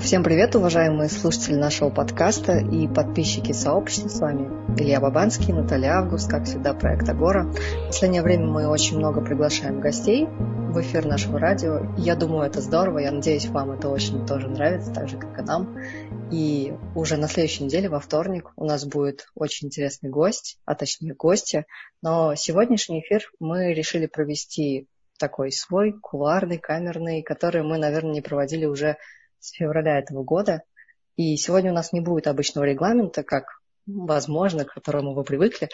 Всем привет, уважаемые слушатели нашего подкаста и подписчики сообщества. С вами Илья Бабанский, Наталья Август, как всегда, проект Агора. В последнее время мы очень много приглашаем гостей в эфир нашего радио. Я думаю, это здорово. Я надеюсь, вам это очень тоже нравится, так же, как и нам. И уже на следующей неделе, во вторник, у нас будет очень интересный гость, а точнее гости. Но сегодняшний эфир мы решили провести такой свой, кулуарный, камерный, который мы, наверное, не проводили уже с февраля этого года. И сегодня у нас не будет обычного регламента, как, возможно, к которому вы привыкли,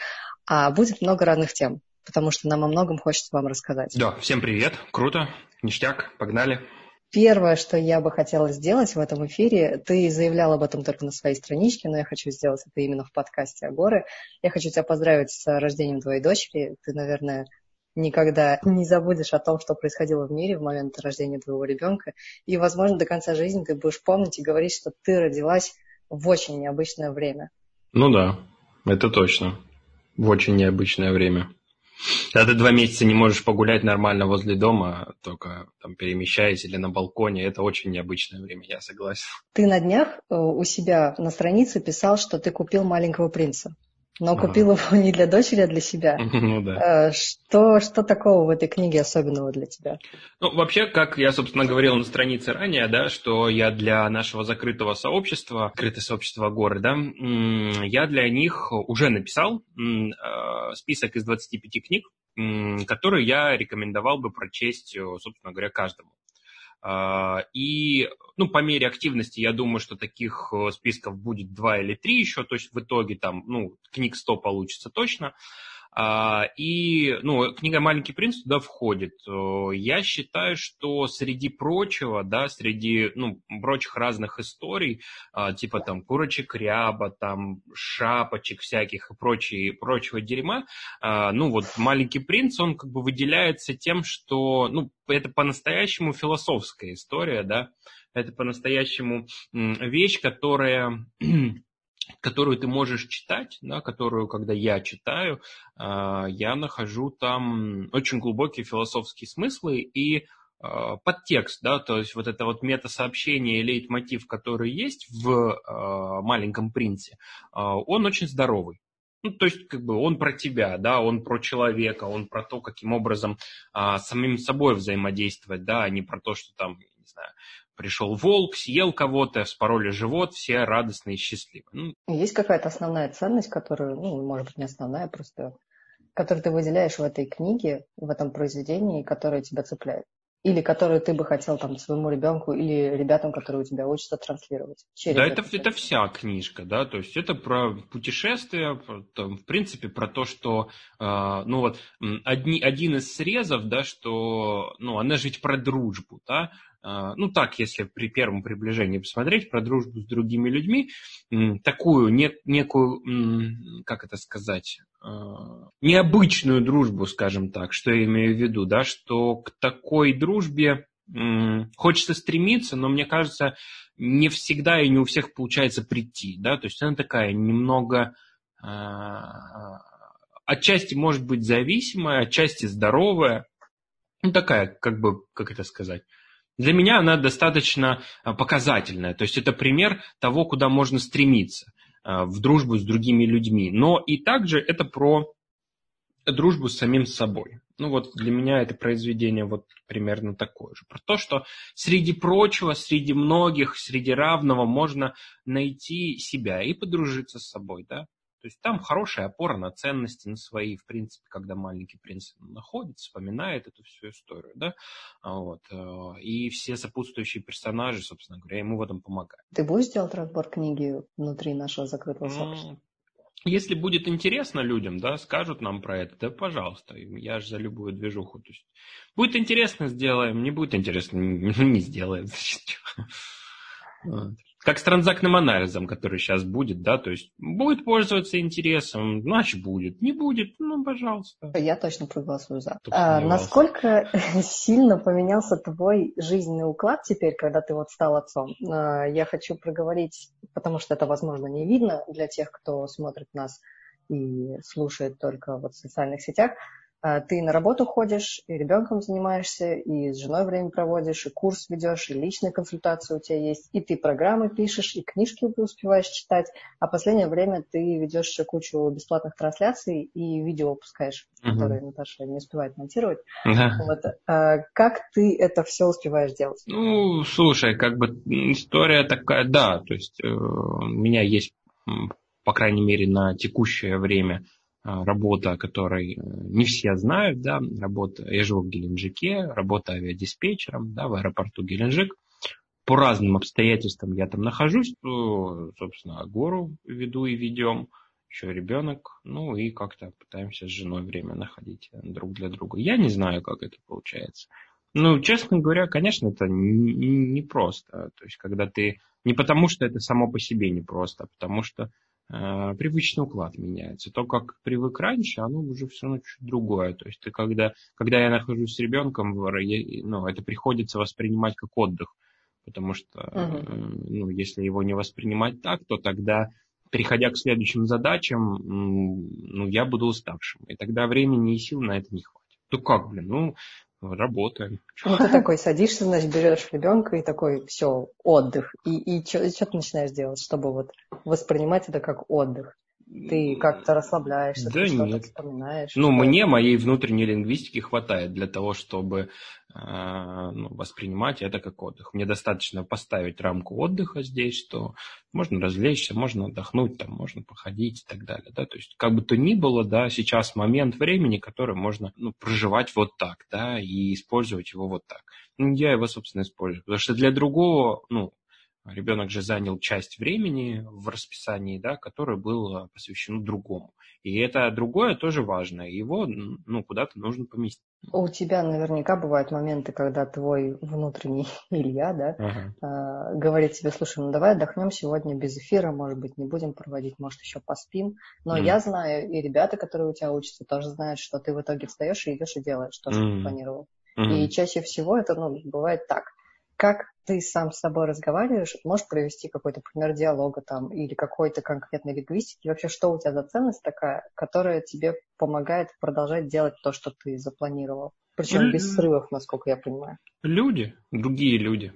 а будет много разных тем, потому что нам о многом хочется вам рассказать. Да, всем привет, круто, ништяк, погнали. Первое, что я бы хотела сделать в этом эфире, ты заявлял об этом только на своей страничке, но я хочу сделать это именно в подкасте Агоры. Я хочу тебя поздравить с рождением твоей дочери. Ты, наверное, никогда не забудешь о том, что происходило в мире в момент рождения твоего ребенка. И, возможно, до конца жизни ты будешь помнить и говорить, что ты родилась в очень необычное время. Ну да, это точно. В очень необычное время. Когда ты два месяца не можешь погулять нормально возле дома, только там перемещаясь или на балконе, это очень необычное время, я согласен. Ты на днях э, у себя на странице писал, что ты купил маленького принца но купил его не для дочери, а для себя. Ну да. Э, что, что такого в этой книге особенного для тебя? Ну, вообще, как я, собственно, говорил на странице ранее, да, что я для нашего закрытого сообщества, закрытое сообщество горы, да, я для них уже написал э, список из 25 книг, которые я рекомендовал бы прочесть, э, собственно говоря, каждому. А, и ну, по мере активности, я думаю, что таких э, списков будет два или три еще, то есть в итоге там, ну, книг 100 получится точно. А, и, ну, книга «Маленький принц» туда входит. Э, я считаю, что среди прочего, да, среди, ну, прочих разных историй, а, типа там курочек ряба, там шапочек всяких и прочие, прочего дерьма, а, ну, вот «Маленький принц», он как бы выделяется тем, что, ну, это по-настоящему философская история, да, это по-настоящему вещь, которая которую ты можешь читать, да, которую, когда я читаю, а, я нахожу там очень глубокие философские смыслы и а, подтекст, да, то есть вот это вот мета-сообщение и лейтмотив, который есть в а, «Маленьком принце», он очень здоровый. Ну, то есть, как бы он про тебя, да, он про человека, он про то, каким образом а, самим собой взаимодействовать, да, а не про то, что там, не знаю, пришел волк, съел кого-то, вспороли живот, все радостные и счастливы. Ну, Есть какая-то основная ценность, которую, ну, может быть, не основная, просто, которую ты выделяешь в этой книге, в этом произведении, которая тебя цепляет? Или которую ты бы хотел там своему ребенку или ребятам, которые у тебя учатся, транслировать? Через да, это, это вся книжка, да, то есть это про путешествия, там, в принципе, про то, что, э, ну вот, одни, один из срезов, да, что, ну, она же ведь про дружбу, да, ну так, если при первом приближении посмотреть, про дружбу с другими людьми, такую некую, как это сказать, а, необычную дружбу, скажем так, что я имею в виду, да, что к такой дружбе хочется стремиться, но мне кажется, не всегда и не у всех получается прийти, да, то есть она такая немного а, отчасти может быть зависимая, отчасти здоровая, ну такая, как бы, как это сказать, для меня она достаточно а, показательная. То есть это пример того, куда можно стремиться а, в дружбу с другими людьми. Но и также это про дружбу с самим собой. Ну вот для меня это произведение вот примерно такое же. Про то, что среди прочего, среди многих, среди равного можно найти себя и подружиться с собой, да. То есть там хорошая опора на ценности, на свои, в принципе, когда маленький принц находит, вспоминает эту всю историю, да, вот, э, и все сопутствующие персонажи, собственно говоря, ему в этом помогают. Ты будешь делать разбор книги внутри нашего закрытого сообщества? Если будет интересно людям, да, скажут нам про это, да, пожалуйста, я же за любую движуху. То есть, будет интересно, сделаем, не будет интересно, не сделаем. Вот как с транзактным анализом, который сейчас будет, да, то есть будет пользоваться интересом, значит будет, не будет, ну, пожалуйста. Я точно проголосую за. А, насколько сильно поменялся твой жизненный уклад теперь, когда ты вот стал отцом? А, я хочу проговорить, потому что это, возможно, не видно для тех, кто смотрит нас и слушает только вот в социальных сетях. А, ты на работу ходишь, и ребенком занимаешься, и с женой время проводишь, и курс ведешь, и личная консультация у тебя есть, и ты программы пишешь, и книжки успеваешь читать, а в последнее время ты ведешь еще кучу бесплатных трансляций и видео выпускаешь, uh-huh. которые Наташа не успевает монтировать. Uh-huh. Вот. А как ты это все успеваешь делать? Ну, слушай, как бы история такая, да, то есть э, у меня есть, по крайней мере, на текущее время работа, о которой э, не все знают, да, работа, я живу в Геленджике, работа авиадиспетчером, да, в аэропорту Геленджик. По разным обстоятельствам я там нахожусь, то, собственно, гору веду и ведем, еще ребенок, ну и как-то пытаемся с женой время находить друг для друга. Я не знаю, как это получается. Ну, честно говоря, конечно, это непросто. Не То есть, когда ты... Не потому, что это само по себе непросто, а потому что э, привычный уклад меняется. То, как привык раньше, оно уже все равно чуть другое. То есть, ты когда, когда я нахожусь с ребенком, я, ну, это приходится воспринимать как отдых. Потому что, uh-huh. э, ну, если его не воспринимать так, то тогда переходя к следующим задачам, ну, я буду уставшим. И тогда времени и сил на это не хватит. Ну как, блин, ну, работаем. Ну, ты такой садишься, значит, берешь ребенка и такой, все, отдых. И, и что ты начинаешь делать, чтобы вот воспринимать это как отдых? Ты как-то расслабляешься, да ты нет. вспоминаешь. Ну, мне, моей внутренней лингвистики хватает для того, чтобы ну, воспринимать это как отдых. Мне достаточно поставить рамку отдыха здесь, что можно развлечься, можно отдохнуть, там, можно походить и так далее. Да? То есть, как бы то ни было, да, сейчас момент времени, который можно ну, проживать вот так, да, и использовать его вот так. Ну, я его, собственно, использую. Потому что для другого, ну, Ребенок же занял часть времени в расписании, да, которое было посвящено другому. И это другое тоже важно. Его ну, куда-то нужно поместить. У тебя наверняка бывают моменты, когда твой внутренний Илья да, ага. э, говорит тебе, слушай, ну давай отдохнем сегодня без эфира, может быть, не будем проводить, может, еще поспим. Но mm. я знаю, и ребята, которые у тебя учатся, тоже знают, что ты в итоге встаешь и идешь и делаешь то, что mm. ты планировал. Mm-hmm. И чаще всего это ну, бывает так как ты сам с собой разговариваешь, можешь провести какой-то пример диалога там или какой-то конкретной лингвистики, вообще что у тебя за ценность такая, которая тебе помогает продолжать делать то, что ты запланировал, причем без срывов, насколько я понимаю. Люди, другие люди.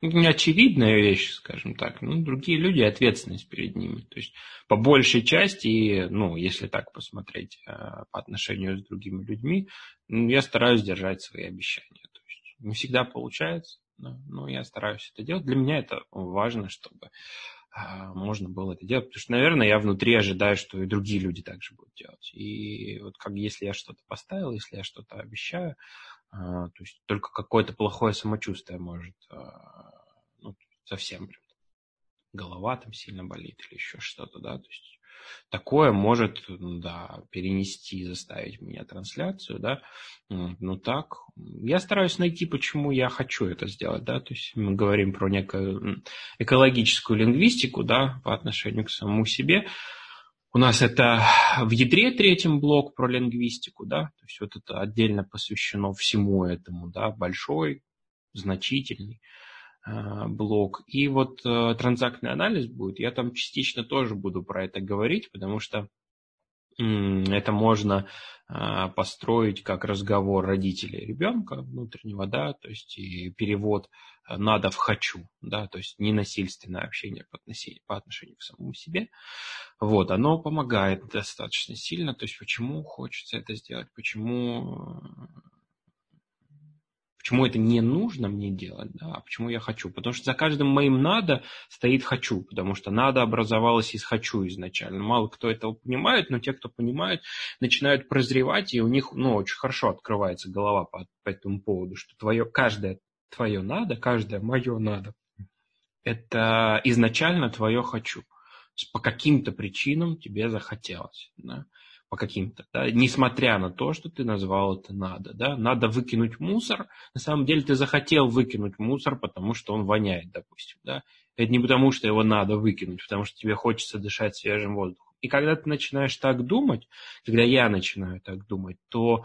Неочевидная вещь, скажем так, но другие люди, ответственность перед ними. То есть по большей части, ну, если так посмотреть э, по отношению с другими людьми, я стараюсь держать свои обещания. То есть не всегда получается, да, но я стараюсь это делать. Для меня это важно, чтобы а, можно было это делать, потому что, наверное, я внутри ожидаю, что и другие люди также будут делать. И вот как если я что-то поставил, если я что-то обещаю, а, то есть только какое-то плохое самочувствие может а, ну, совсем голова там сильно болит или еще что-то, да, то есть такое может, да, перенести, заставить меня трансляцию, да, ну так, я стараюсь найти, почему я хочу это сделать, да, то есть мы говорим про некую экологическую лингвистику, да, по отношению к самому себе, у нас это в ядре третьем блок про лингвистику, да, то есть вот это отдельно посвящено всему этому, да, большой, значительный. Э, блок. И вот э, транзактный анализ будет, я там частично тоже буду про это говорить, потому что это можно э, построить как разговор родителей ребенка внутреннего, да, то есть и перевод надо в хочу, да, то есть ненасильственное общение по отношению, по отношению к самому себе. Вот, оно помогает достаточно сильно, то есть почему хочется это сделать, почему Почему это не нужно мне делать, да, а почему я хочу? Потому что за каждым моим «надо» стоит «хочу», потому что «надо» образовалось из «хочу» изначально. Мало кто этого понимает, но те, кто понимает, начинают прозревать, и у них ну, очень хорошо открывается голова по, по этому поводу, что твое, каждое твое «надо», каждое мое «надо» – это изначально твое «хочу». По каким-то причинам тебе захотелось. Да? По каким-то, да, несмотря на то, что ты назвал это надо, да, надо выкинуть мусор, на самом деле ты захотел выкинуть мусор, потому что он воняет, допустим, да, это не потому, что его надо выкинуть, потому что тебе хочется дышать свежим воздухом. И когда ты начинаешь так думать, когда я начинаю так думать, то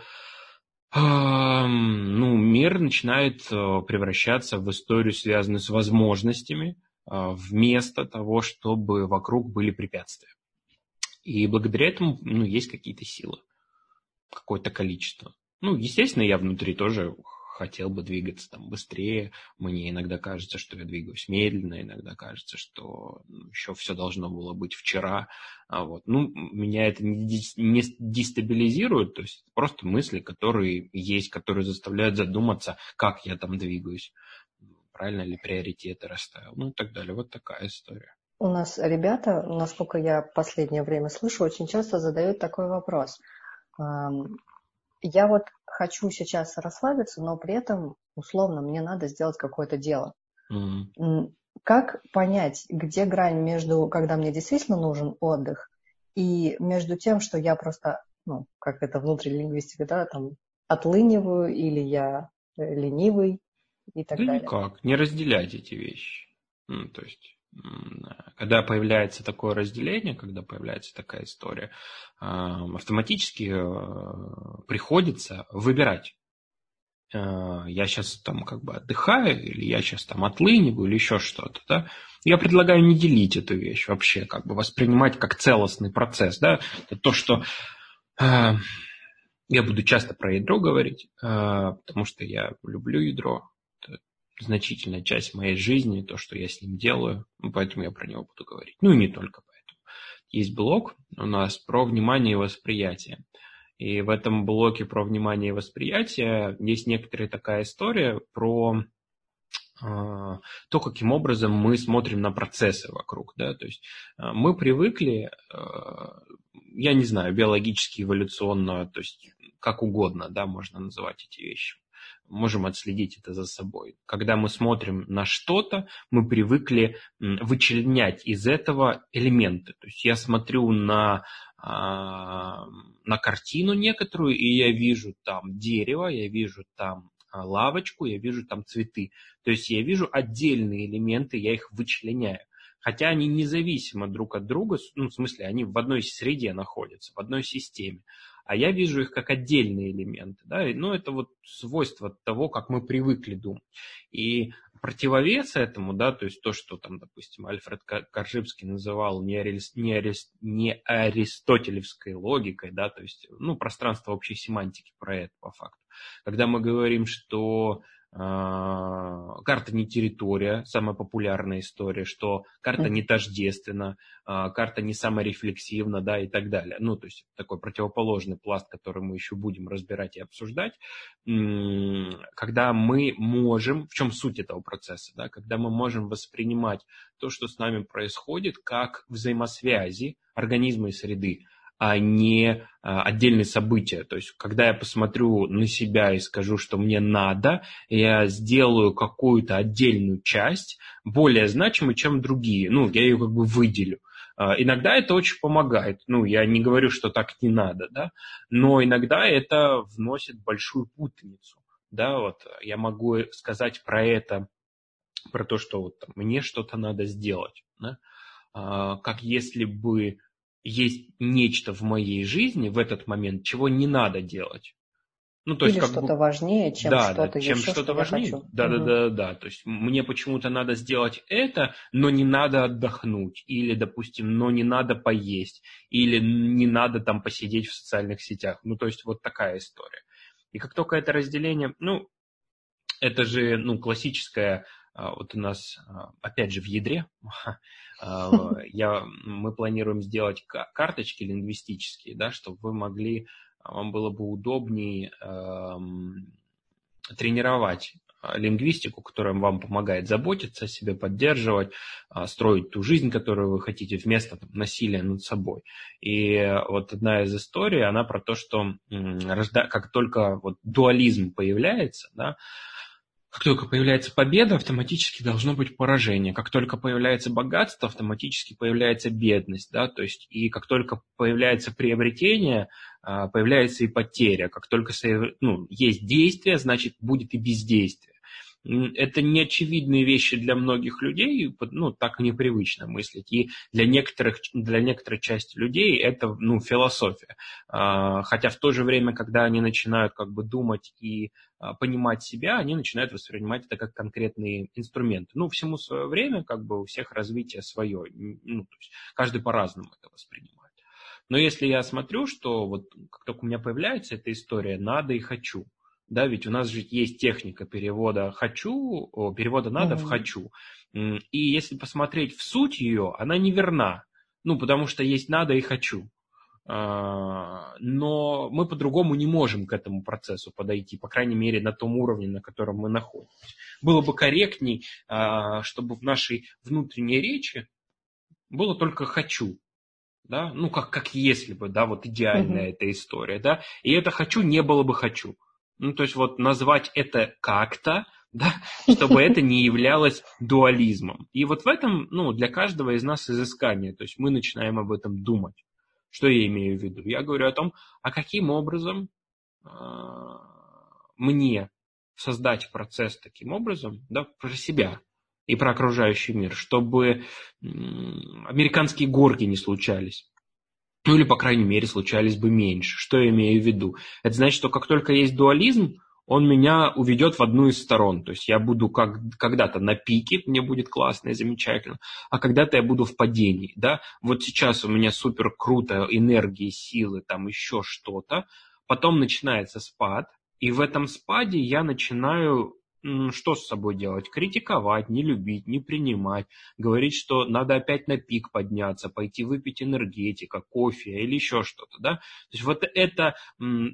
ну, мир начинает э, превращаться в историю, связанную с возможностями, э, вместо того, чтобы вокруг были препятствия. И благодаря этому ну, есть какие-то силы. какое-то количество. Ну, естественно, я внутри тоже хотел бы двигаться там быстрее. Мне иногда кажется, что я двигаюсь медленно, иногда кажется, что ну, еще все должно было быть вчера. А вот. Ну, меня это не дестабилизирует, то есть просто мысли, которые есть, которые заставляют задуматься, как я там двигаюсь, правильно ли приоритеты расставил, ну и так далее. Вот такая история. У нас ребята, насколько я последнее время слышу, очень часто задают такой вопрос. Я вот хочу сейчас расслабиться, но при этом, условно, мне надо сделать какое-то дело. Mm-hmm. Как понять, где грань между, когда мне действительно нужен отдых, и между тем, что я просто, ну, как это внутрилингвистика, да, там, отлыниваю, или я э, ленивый и так да далее. никак, не разделять эти вещи. Ну, то есть когда появляется такое разделение, когда появляется такая история, автоматически э, приходится выбирать. Э, я сейчас там как бы отдыхаю, или я сейчас там отлыниваю, или еще что-то. Да? Я предлагаю не делить эту вещь вообще, как бы воспринимать как целостный процесс. Да? Это то, что э, я буду часто про ядро говорить, потому что я люблю ядро значительная часть моей жизни, то, что я с ним делаю, ну, поэтому я про него буду говорить. Ну и не только поэтому. Есть блок у нас про внимание и восприятие. И в этом блоке про внимание и восприятие есть некоторая такая история про э, то, каким образом мы смотрим на процессы вокруг. Да? То есть э, мы привыкли, э, я не знаю, биологически, эволюционно, то есть как угодно, да, можно называть эти вещи можем отследить это за собой. Когда мы смотрим на что-то, мы привыкли вычленять из этого элементы. То есть я смотрю на, а, на картину некоторую, и я вижу там дерево, я вижу там а, лавочку, я вижу там цветы. То есть я вижу отдельные элементы, я их вычленяю. Хотя они независимо друг от друга, ну, в смысле, они в одной среде находятся, в одной системе а я вижу их как отдельные элементы. Да? Ну, это вот свойство того, как мы привыкли думать. И противовес этому, да, то есть то, что там, допустим, Альфред Коржибский называл не, арист, не, арист, не аристотелевской логикой, да, то есть, ну, пространство общей семантики про это по факту. Когда мы говорим, что карта не территория, самая популярная история, что карта не тождественна, а, карта не саморефлексивна, да, и так далее. Ну, то есть такой противоположный пласт, который мы еще будем разбирать и обсуждать, когда мы можем, в чем суть этого процесса, да, когда мы можем воспринимать то, что с нами происходит, как взаимосвязи организма и среды, а не а, отдельные события. То есть, когда я посмотрю на себя и скажу, что мне надо, я сделаю какую-то отдельную часть, более значимую, чем другие. Ну, я ее как бы выделю. А, иногда это очень помогает. Ну, я не говорю, что так не надо, да, но иногда это вносит большую путаницу. Да, вот я могу сказать про это, про то, что вот там, мне что-то надо сделать, да, а, как если бы есть нечто в моей жизни в этот момент, чего не надо делать. Ну, то Или есть, что-то бы... важнее, чем да, что-то да, чем еще, что-то что важнее. Хочу. Да, угу. да, да, да. То есть мне почему-то надо сделать это, но не надо отдохнуть. Или, допустим, но не надо поесть. Или не надо там посидеть в социальных сетях. Ну, то есть вот такая история. И как только это разделение, ну, это же, ну, классическое а, вот у нас, а, опять же, в ядре а, я, мы планируем сделать карточки лингвистические, да, чтобы вы могли, вам было бы удобнее эм, тренировать лингвистику, которая вам помогает заботиться о себе, поддерживать, строить ту жизнь, которую вы хотите, вместо там, насилия над собой. И вот одна из историй, она про то, что как только вот дуализм появляется, да, как только появляется победа, автоматически должно быть поражение. Как только появляется богатство, автоматически появляется бедность. Да? То есть, и как только появляется приобретение, а, появляется и потеря. Как только ну, есть действие, значит будет и бездействие. Это неочевидные вещи для многих людей, ну, так непривычно мыслить. И для некоторых, для некоторой части людей это, ну, философия. А, хотя в то же время, когда они начинают как бы думать и а, понимать себя, они начинают воспринимать это как конкретные инструменты. Ну, всему свое время, как бы у всех развитие свое. Ну, то есть каждый по-разному это воспринимает. Но если я смотрю, что вот как только у меня появляется эта история «надо» и «хочу», да, ведь у нас же есть техника перевода «хочу», перевода «надо» mm-hmm. в «хочу». И если посмотреть в суть ее, она неверна. Ну, потому что есть «надо» и «хочу». А, но мы по-другому не можем к этому процессу подойти, по крайней мере, на том уровне, на котором мы находимся. Было бы корректней, а, чтобы в нашей внутренней речи было только «хочу», да, ну, как, как если бы, да, вот идеальная mm-hmm. эта история, да, и это «хочу» не было бы «хочу». Ну, то есть вот назвать это как-то, да, чтобы это не являлось дуализмом. И вот в этом, ну, для каждого из нас изыскание, то есть мы начинаем об этом думать. Что я имею в виду? Я говорю о том, а каким образом э, мне создать процесс таким образом, да, про себя и про окружающий мир, чтобы э, американские горки не случались. Ну или, по крайней мере, случались бы меньше. Что я имею в виду? Это значит, что как только есть дуализм, он меня уведет в одну из сторон. То есть я буду как, когда-то на пике, мне будет классно и замечательно, а когда-то я буду в падении. Да? Вот сейчас у меня супер круто, энергии, силы, там еще что-то. Потом начинается спад, и в этом спаде я начинаю что с собой делать? Критиковать, не любить, не принимать, говорить, что надо опять на пик подняться, пойти выпить энергетика, кофе или еще что-то. Да? То есть вот это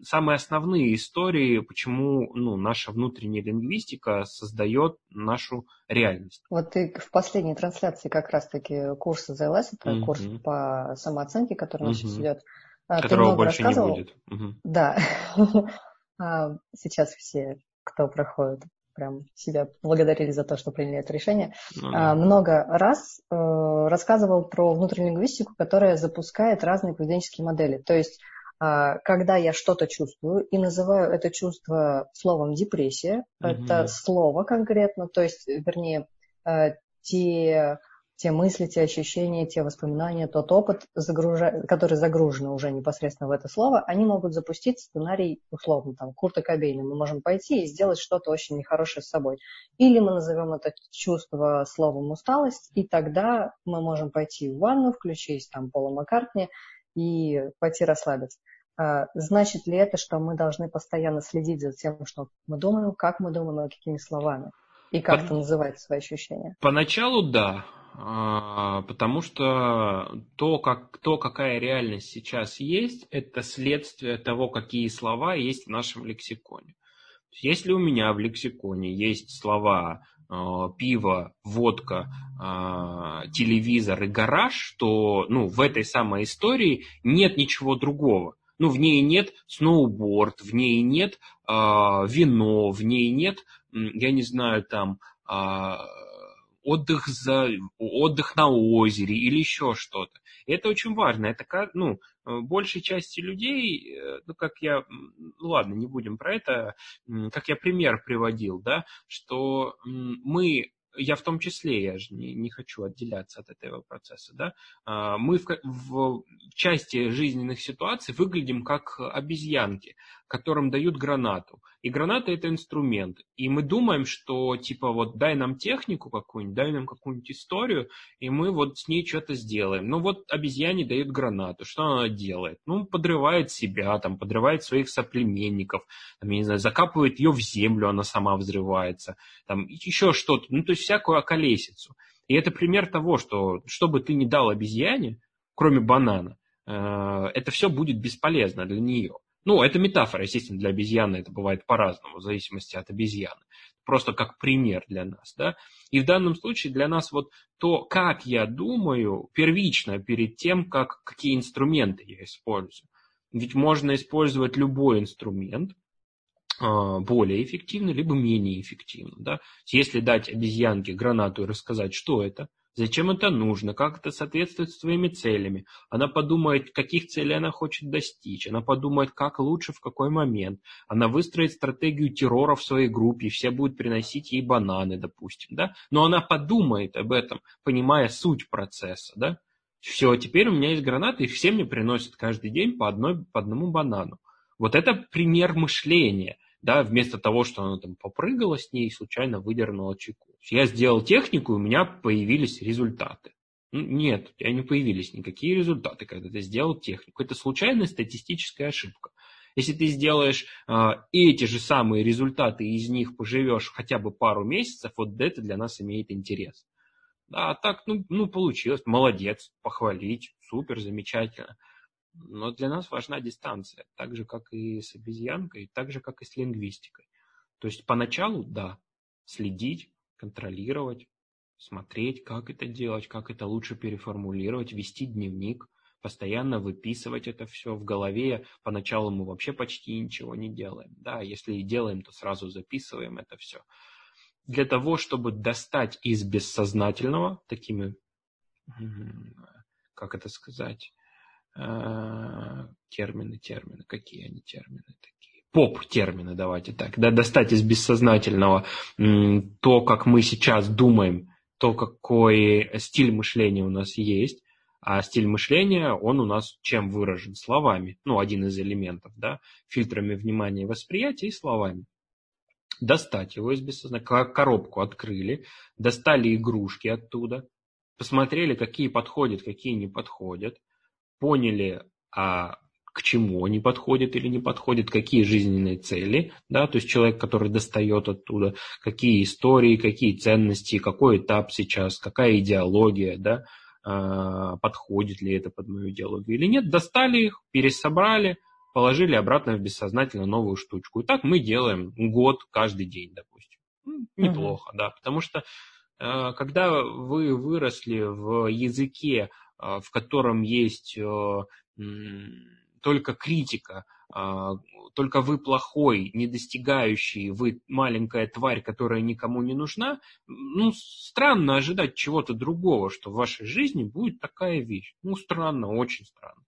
самые основные истории, почему ну, наша внутренняя лингвистика создает нашу реальность. Вот ты в последней трансляции как раз-таки курса ZLS, это mm-hmm. курс по самооценке, который у нас mm-hmm. сейчас идет, а, Которого больше не будет. Угу. Да. А, сейчас все, кто проходит прям себя благодарили за то, что приняли это решение, ну, да. много раз э, рассказывал про внутреннюю лингвистику, которая запускает разные поведенческие модели. То есть, э, когда я что-то чувствую и называю это чувство словом депрессия, угу. это слово конкретно, то есть, вернее, э, те те мысли, те ощущения, те воспоминания, тот опыт, загружа... который загружен уже непосредственно в это слово, они могут запустить сценарий, условно, там, Курта Кобейна. Мы можем пойти и сделать что-то очень нехорошее с собой. Или мы назовем это чувство словом усталость, и тогда мы можем пойти в ванну, включить там Пола Маккартни и пойти расслабиться. А, значит ли это, что мы должны постоянно следить за тем, что мы думаем, как мы думаем, какими словами? И как-то Под... называть свои ощущения? Поначалу да. А, потому что то, как, то, какая реальность сейчас есть, это следствие того, какие слова есть в нашем лексиконе. Если у меня в лексиконе есть слова э, пиво, водка, э, телевизор и гараж, то ну, в этой самой истории нет ничего другого. Ну, в ней нет сноуборд, в ней нет э, вино, в ней нет, я не знаю, там отдых, за, отдых на озере или еще что-то. Это очень важно. Это, ну, большей части людей, э, ну, как я, ну, ладно, не будем про это, как я пример приводил, да, что мы я в том числе, я же не, не хочу отделяться от этого процесса, да, а, мы в, в части жизненных ситуаций выглядим как обезьянки, которым дают гранату. И граната это инструмент. И мы думаем, что типа вот дай нам технику какую-нибудь, дай нам какую-нибудь историю, и мы вот с ней что-то сделаем. Ну вот обезьяне дают гранату, что она делает? Ну, подрывает себя, там, подрывает своих соплеменников, там, я не знаю, закапывает ее в землю, она сама взрывается, там, еще что-то. Ну, то есть всякую околесицу. И это пример того, что что бы ты ни дал обезьяне, кроме банана, э, это все будет бесполезно для нее. Ну, это метафора, естественно, для обезьяны это бывает по-разному, в зависимости от обезьяны. Просто как пример для нас, да. И в данном случае для нас вот то, как я думаю, первично перед тем, как, какие инструменты я использую. Ведь можно использовать любой инструмент, а, более эффективно, либо менее эффективно. Да? Если дать обезьянке гранату и рассказать, что это, зачем это нужно, как это соответствует своими целями, она подумает, каких целей она хочет достичь, она подумает, как лучше, в какой момент, она выстроит стратегию террора в своей группе, все будут приносить ей бананы, допустим. Да? Но она подумает об этом, понимая суть процесса. Да? Все, теперь у меня есть гранаты, и все мне приносят каждый день по, одной, по одному банану. Вот это пример мышления – да, вместо того, что она там попрыгала с ней случайно выдернула чеку. Я сделал технику, и у меня появились результаты. Ну, нет, у тебя не появились никакие результаты, когда ты сделал технику. Это случайная статистическая ошибка. Если ты сделаешь э, эти же самые результаты и из них поживешь хотя бы пару месяцев, вот это для нас имеет интерес. А так, ну, ну получилось, молодец, похвалить, супер, замечательно. Но для нас важна дистанция, так же, как и с обезьянкой, так же, как и с лингвистикой. То есть поначалу, да, следить, контролировать, смотреть, как это делать, как это лучше переформулировать, вести дневник, постоянно выписывать это все в голове. Поначалу мы вообще почти ничего не делаем. Да, если и делаем, то сразу записываем это все. Для того, чтобы достать из бессознательного такими, как это сказать, термины, термины, какие они термины такие? Поп-термины, давайте так, да, достать из бессознательного то, как мы сейчас думаем, то, какой стиль мышления у нас есть, а стиль мышления, он у нас чем выражен? Словами. Ну, один из элементов, да, фильтрами внимания и восприятия и словами. Достать его из бессознания, коробку открыли, достали игрушки оттуда, посмотрели, какие подходят, какие не подходят, поняли, а к чему они подходят или не подходят, какие жизненные цели, да, то есть человек, который достает оттуда, какие истории, какие ценности, какой этап сейчас, какая идеология, да, а, подходит ли это под мою идеологию или нет, достали их, пересобрали, положили обратно в бессознательно новую штучку. И так мы делаем год каждый день, допустим. Ну, неплохо, uh-huh. да, потому что а, когда вы выросли в языке, в котором есть только критика, а, только вы плохой, не достигающий, вы маленькая тварь, которая никому не нужна, ну, странно ожидать чего-то другого, что в вашей жизни будет такая вещь. Ну, странно, очень странно.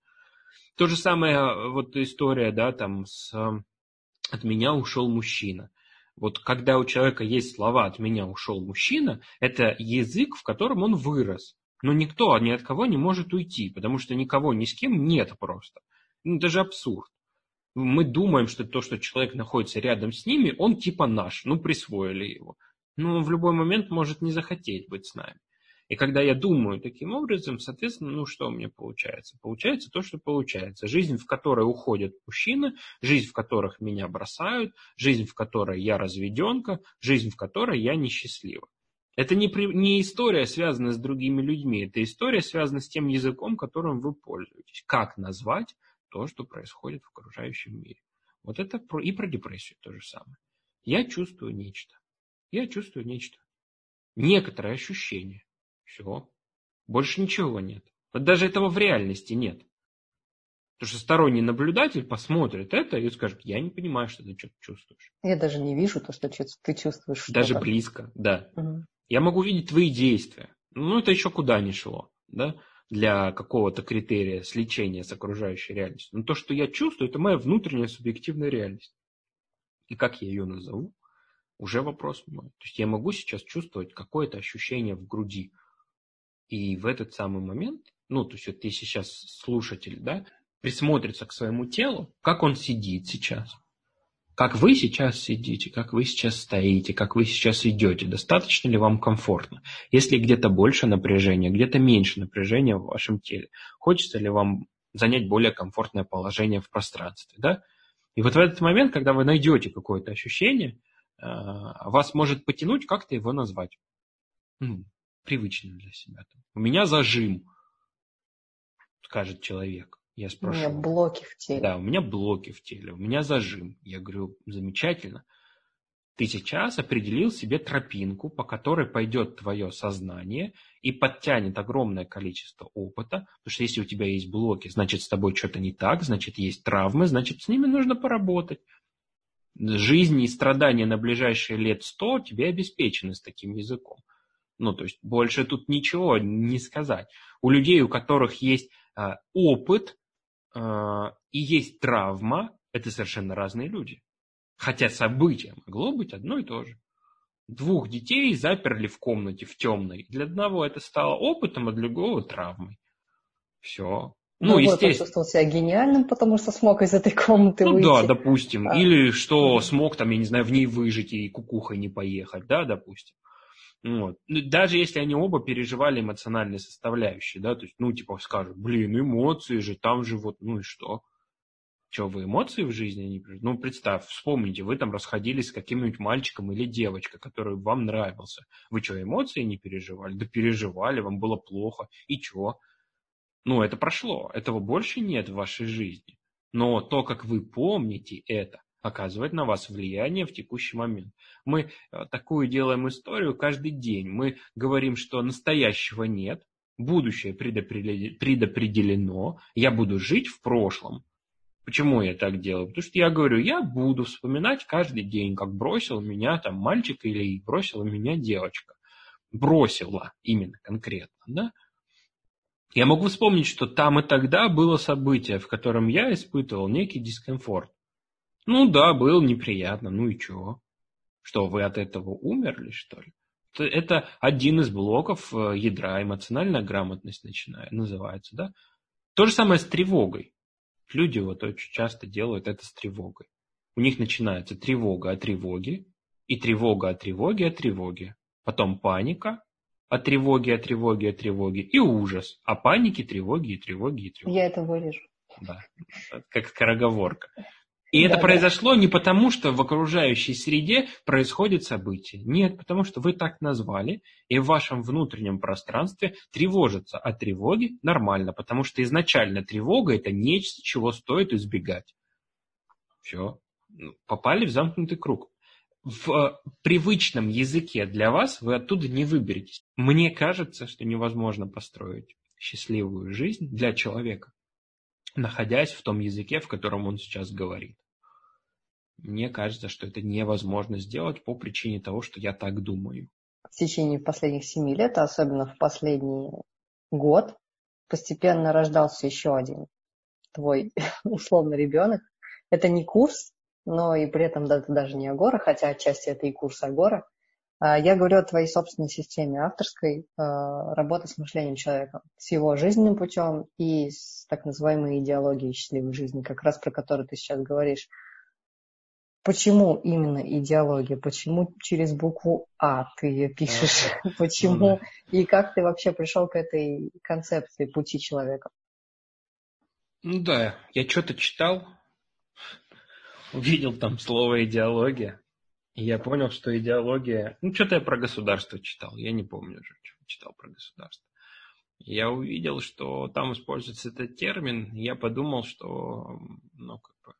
То же самое, а, вот история, да, там, с «от меня ушел мужчина». Вот когда у человека есть слова «от меня ушел мужчина», это язык, в котором он вырос. Но никто ни от кого не может уйти, потому что никого ни с кем нет просто. Ну, даже абсурд. Мы думаем, что то, что человек находится рядом с ними, он типа наш, ну, присвоили его. Но в любой момент может не захотеть быть с нами. И когда я думаю таким образом, соответственно, ну что у меня получается? Получается то, что получается. Жизнь, в которой уходят мужчины, жизнь, в которых меня бросают, жизнь, в которой я разведенка, жизнь, в которой я несчастлива. Это не, при, не история, связанная с другими людьми, это история, связанная с тем языком, которым вы пользуетесь. Как назвать то, что происходит в окружающем мире. Вот это про, и про депрессию то же самое. Я чувствую нечто. Я чувствую нечто. Некоторое ощущение. Все. Больше ничего нет. Вот даже этого в реальности нет. Потому что сторонний наблюдатель посмотрит это и скажет, я не понимаю, что ты что-то чувствуешь. Я даже не вижу то, что ты чувствуешь. Даже близко, да. Угу. Я могу видеть твои действия. Ну, это еще куда ни шло. Да? для какого-то критерия сличения с окружающей реальностью. Но то, что я чувствую, это моя внутренняя субъективная реальность. И как я ее назову, уже вопрос мой. То есть я могу сейчас чувствовать какое-то ощущение в груди. И в этот самый момент, ну, то есть вот если сейчас слушатель, да, присмотрится к своему телу, как он сидит сейчас, как вы сейчас сидите, как вы сейчас стоите, как вы сейчас идете, достаточно ли вам комфортно? Если где-то больше напряжения, где-то меньше напряжения в вашем теле, хочется ли вам занять более комфортное положение в пространстве, да? И вот в этот момент, когда вы найдете какое-то ощущение, э, вас может потянуть как-то его назвать. Ну, привычным для себя. У меня зажим, скажет человек. Я спрошу. У меня блоки в теле. Да, у меня блоки в теле, у меня зажим. Я говорю, замечательно. Ты сейчас определил себе тропинку, по которой пойдет твое сознание и подтянет огромное количество опыта, потому что если у тебя есть блоки, значит с тобой что-то не так, значит есть травмы, значит с ними нужно поработать. Жизнь и страдания на ближайшие лет сто тебе обеспечены с таким языком. Ну, то есть больше тут ничего не сказать. У людей, у которых есть э, опыт, а, и есть травма, это совершенно разные люди. Хотя событие могло быть одно и то же. Двух детей заперли в комнате в темной. Для одного это стало опытом, а для другого травмой. Все. Ну, ну естественно. почувствовал себя гениальным, потому что смог из этой комнаты ну, выйти. Да, допустим. А. Или что смог там, я не знаю, в ней выжить и кукухой не поехать, да, допустим. Вот. Ну, даже если они оба переживали эмоциональные составляющие, да, то есть, ну, типа, скажут, блин, эмоции же, там же вот, ну и что? Что, вы эмоции в жизни не? Ну, представь, вспомните, вы там расходились с каким-нибудь мальчиком или девочкой, который вам нравился. Вы что, эмоции не переживали? Да переживали, вам было плохо. И что? Ну, это прошло. Этого больше нет в вашей жизни. Но то, как вы помните это, оказывает на вас влияние в текущий момент. Мы э, такую делаем историю каждый день. Мы говорим, что настоящего нет, будущее предопределено, я буду жить в прошлом. Почему я так делаю? Потому что я говорю, я буду вспоминать каждый день, как бросил меня там мальчик или бросила меня девочка. Бросила именно конкретно, да? Я могу вспомнить, что там и тогда было событие, в котором я испытывал некий дискомфорт. Ну да, было неприятно, ну и чего? Что, вы от этого умерли, что ли? Это один из блоков э, ядра, эмоциональная грамотность начинает, называется, да? То же самое с тревогой. Люди вот очень часто делают это с тревогой. У них начинается тревога о тревоге, и тревога о тревоге о тревоге. Потом паника о тревоге, о тревоге, о тревоге, и ужас о панике, тревоге и тревоге и тревоге. Я это вырежу. Да, как скороговорка. И это произошло не потому, что в окружающей среде происходит событие. Нет, потому что вы так назвали, и в вашем внутреннем пространстве тревожиться о тревоге нормально, потому что изначально тревога – это нечто, чего стоит избегать. Все. Ну, попали в замкнутый круг. В э, привычном языке для вас вы оттуда не выберетесь. Мне кажется, что невозможно построить счастливую жизнь для человека, находясь в том языке, в котором он сейчас говорит. Мне кажется, что это невозможно сделать по причине того, что я так думаю. В течение последних семи лет, а особенно в последний год, постепенно рождался еще один твой условный ребенок. Это не курс, но и при этом это даже не Агора, хотя отчасти это и курс Агора. А, я говорю о твоей собственной системе авторской а, работы с мышлением человека, с его жизненным путем и с так называемой идеологией счастливой жизни, как раз про которую ты сейчас говоришь. Почему именно идеология? Почему через букву А ты ее пишешь? Почему? Ну, И как ты вообще пришел к этой концепции пути человека? Ну да, я что-то читал, увидел там слово идеология, и я понял, что идеология... Ну, что-то я про государство читал, я не помню уже, что читал про государство. Я увидел, что там используется этот термин, и я подумал, что ну, как бы,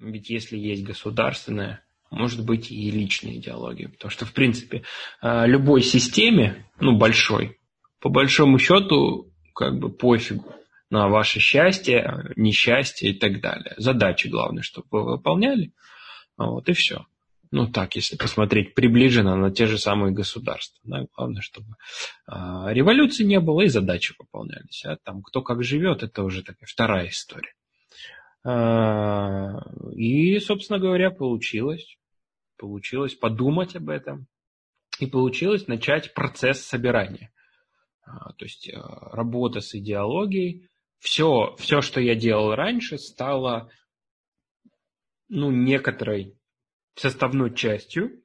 ведь если есть государственная, может быть и личная идеология. Потому что, в принципе, э, любой системе, ну, большой, по большому счету, как бы пофигу на ваше счастье, несчастье и так далее. Задачи главное, чтобы вы выполняли. Вот и все. Ну так, если посмотреть приближенно на те же самые государства. Да, главное, чтобы а, революции не было и задачи выполнялись. А там кто как живет, это уже такая вторая история. А, и, собственно говоря, получилось. Получилось подумать об этом. И получилось начать процесс собирания. А, то есть э, работа с идеологией. Все, все, что я делал раньше, стало ну, некоторой составной частью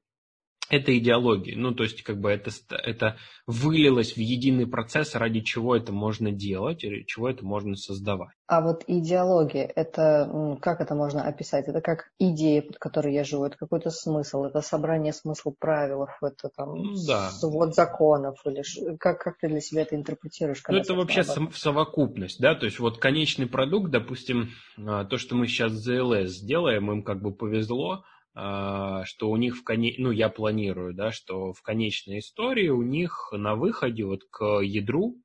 этой идеологии. Ну, то есть, как бы это, это вылилось в единый процесс, ради чего это можно делать, ради чего это можно создавать. А вот идеология, это как это можно описать? Это как идея, под которой я живу, это какой-то смысл, это собрание смысла правил, это там ну да. свод законов, или как, как ты для себя это интерпретируешь? Ну, это вообще в совокупность, да, то есть вот конечный продукт, допустим, а, то, что мы сейчас с ZLS делаем, им как бы повезло, что у них в коне... ну я планирую, да, что в конечной истории у них на выходе вот к ядру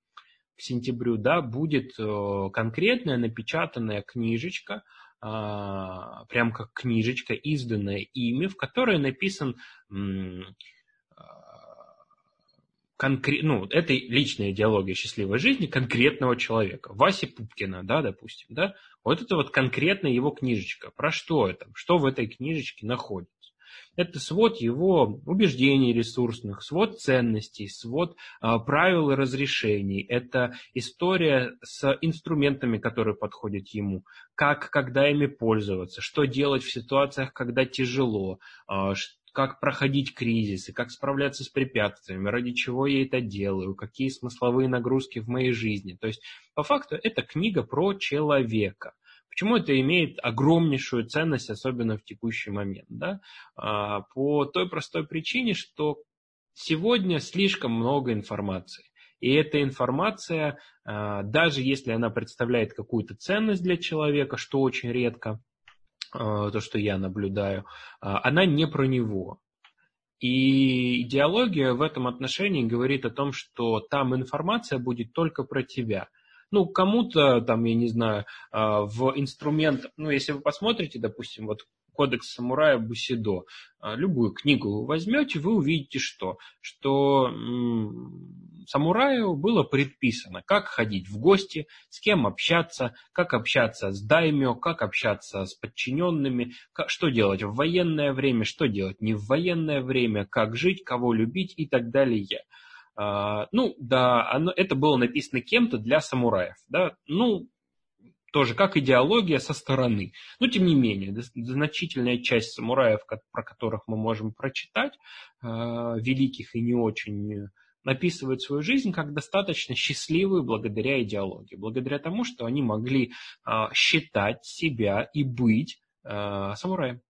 к сентябрю, да, будет э, конкретная напечатанная книжечка, а, прям как книжечка, изданная ими, в которой написан конкрет, ну, это личная идеология счастливой жизни конкретного человека. Васи Пупкина, да, допустим, да, вот это вот конкретная его книжечка. Про что это? Что в этой книжечке находится? Это свод его убеждений ресурсных, свод ценностей, свод а, правил и разрешений. Это история с инструментами, которые подходят ему. Как, когда ими пользоваться, что делать в ситуациях, когда тяжело, а, как проходить кризисы, как справляться с препятствиями, ради чего я это делаю, какие смысловые нагрузки в моей жизни. То есть, по факту, это книга про человека. Почему это имеет огромнейшую ценность, особенно в текущий момент? Да? А, по той простой причине, что сегодня слишком много информации. И эта информация, а, даже если она представляет какую-то ценность для человека, что очень редко, то, что я наблюдаю, она не про него. И идеология в этом отношении говорит о том, что там информация будет только про тебя – ну, кому-то, там, я не знаю, а, в инструмент, ну, если вы посмотрите, допустим, вот Кодекс самурая Бусидо. А, любую книгу возьмете, вы увидите что? Что самураю было предписано, как ходить в гости, с кем общаться, как общаться с даймё, как общаться с подчиненными, как, что делать в военное время, что делать не в военное время, как жить, кого любить и так далее. А, ну, да, оно, это было написано кем-то для самураев. Да? Ну, тоже как идеология со стороны. Но, тем не менее, значительная часть самураев, про которых мы можем прочитать, а, великих и не очень, написывают свою жизнь как достаточно счастливую благодаря идеологии, благодаря тому, что они могли а, считать себя и быть самураем,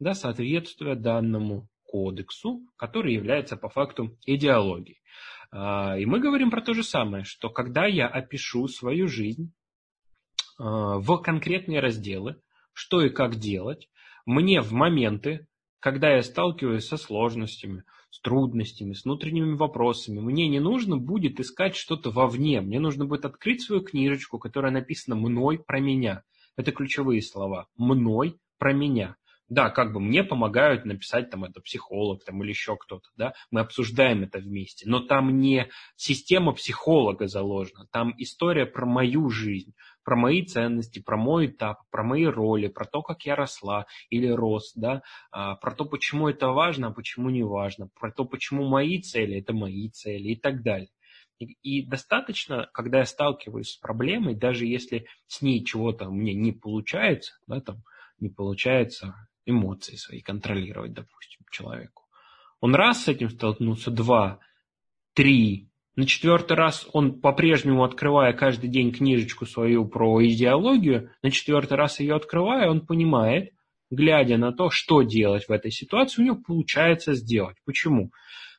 да, соответствуя данному кодексу, который является по факту идеологией. А, и мы говорим про то же самое, что когда я опишу свою жизнь в конкретные разделы, что и как делать, мне в моменты, когда я сталкиваюсь со сложностями, с трудностями, с внутренними вопросами, мне не нужно будет искать что-то вовне, мне нужно будет открыть свою книжечку, которая написана «мной про меня». Это ключевые слова. «Мной про меня». Да, как бы мне помогают написать там это психолог там, или еще кто-то, да, мы обсуждаем это вместе, но там не система психолога заложена, там история про мою жизнь, про мои ценности, про мой этап, про мои роли, про то, как я росла или рос, да, а, про то, почему это важно, а почему не важно, про то, почему мои цели – это мои цели и так далее. И, достаточно, когда я сталкиваюсь с проблемой, даже если с ней чего-то мне не получается, да, там, не получается эмоции свои контролировать, допустим, человеку. Он раз с этим столкнулся, два, три, на четвертый раз он по-прежнему, открывая каждый день книжечку свою про идеологию, на четвертый раз ее открывая, он понимает, глядя на то, что делать в этой ситуации, у него получается сделать. Почему?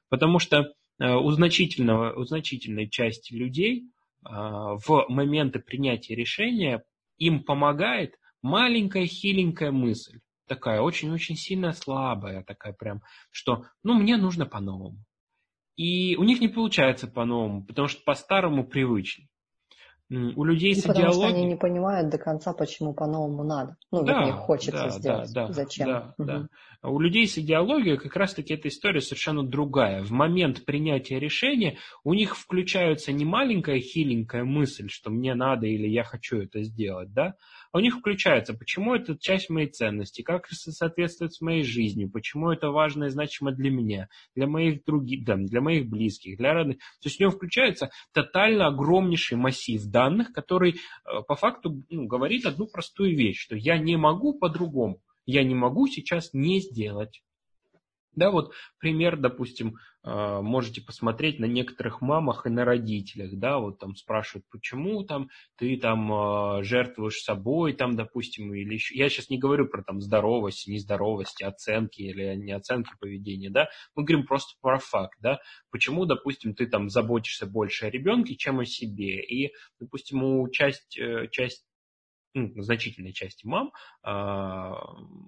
Потому что э, у, значительного, у значительной части людей э, в моменты принятия решения им помогает маленькая хиленькая мысль такая очень-очень сильно слабая, такая прям, что, ну, мне нужно по-новому. И у них не получается по-новому, потому что по-старому привычно. У людей и с потому идеологией... что они не понимают до конца, почему по-новому надо. Ну, да, вернее, хочется да, сделать. Да, да, Зачем? Да, угу. да. А у людей с идеологией как раз-таки эта история совершенно другая. В момент принятия решения у них включается не маленькая хиленькая мысль, что мне надо или я хочу это сделать, да, а у них включается, почему это часть моей ценности, как это соответствует с моей жизнью, почему это важно и значимо для меня, для моих других, да, для моих близких, для родных. То есть у него включается тотально огромнейший массив данных, который э, по факту ну, говорит одну простую вещь, что я не могу по-другому, я не могу сейчас не сделать. Да, вот пример, допустим, можете посмотреть на некоторых мамах и на родителях, да, вот там спрашивают, почему там ты там а, жертвуешь собой, там, допустим, или еще, я сейчас не говорю про там здоровость, нездоровость, оценки или не оценки поведения, да, мы говорим просто про факт, да, почему, допустим, ты там заботишься больше о ребенке, чем о себе, и, допустим, у часть, э, часть ну, значительной части мам, э,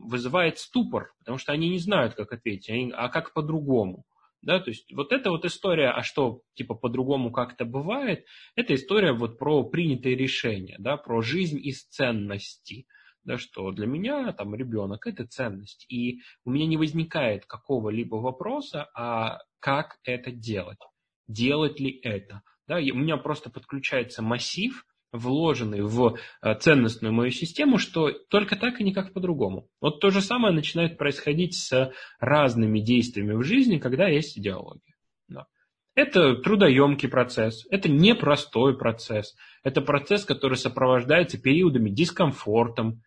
вызывает ступор, потому что они не знают, как ответить, они, а как по-другому. Да, то есть вот эта вот история, а что типа по-другому как-то бывает, это история вот про принятые решения, да, про жизнь из ценностей, да, что для меня там ребенок это ценность, и у меня не возникает какого-либо вопроса, а как это делать, делать ли это, да, у меня просто подключается массив вложенный в э, ценностную мою систему, что только так и никак по-другому. Вот то же самое начинает происходить с разными действиями в жизни, когда есть идеология. Да. Это трудоемкий процесс, это непростой процесс, это процесс, который сопровождается периодами дискомфортом,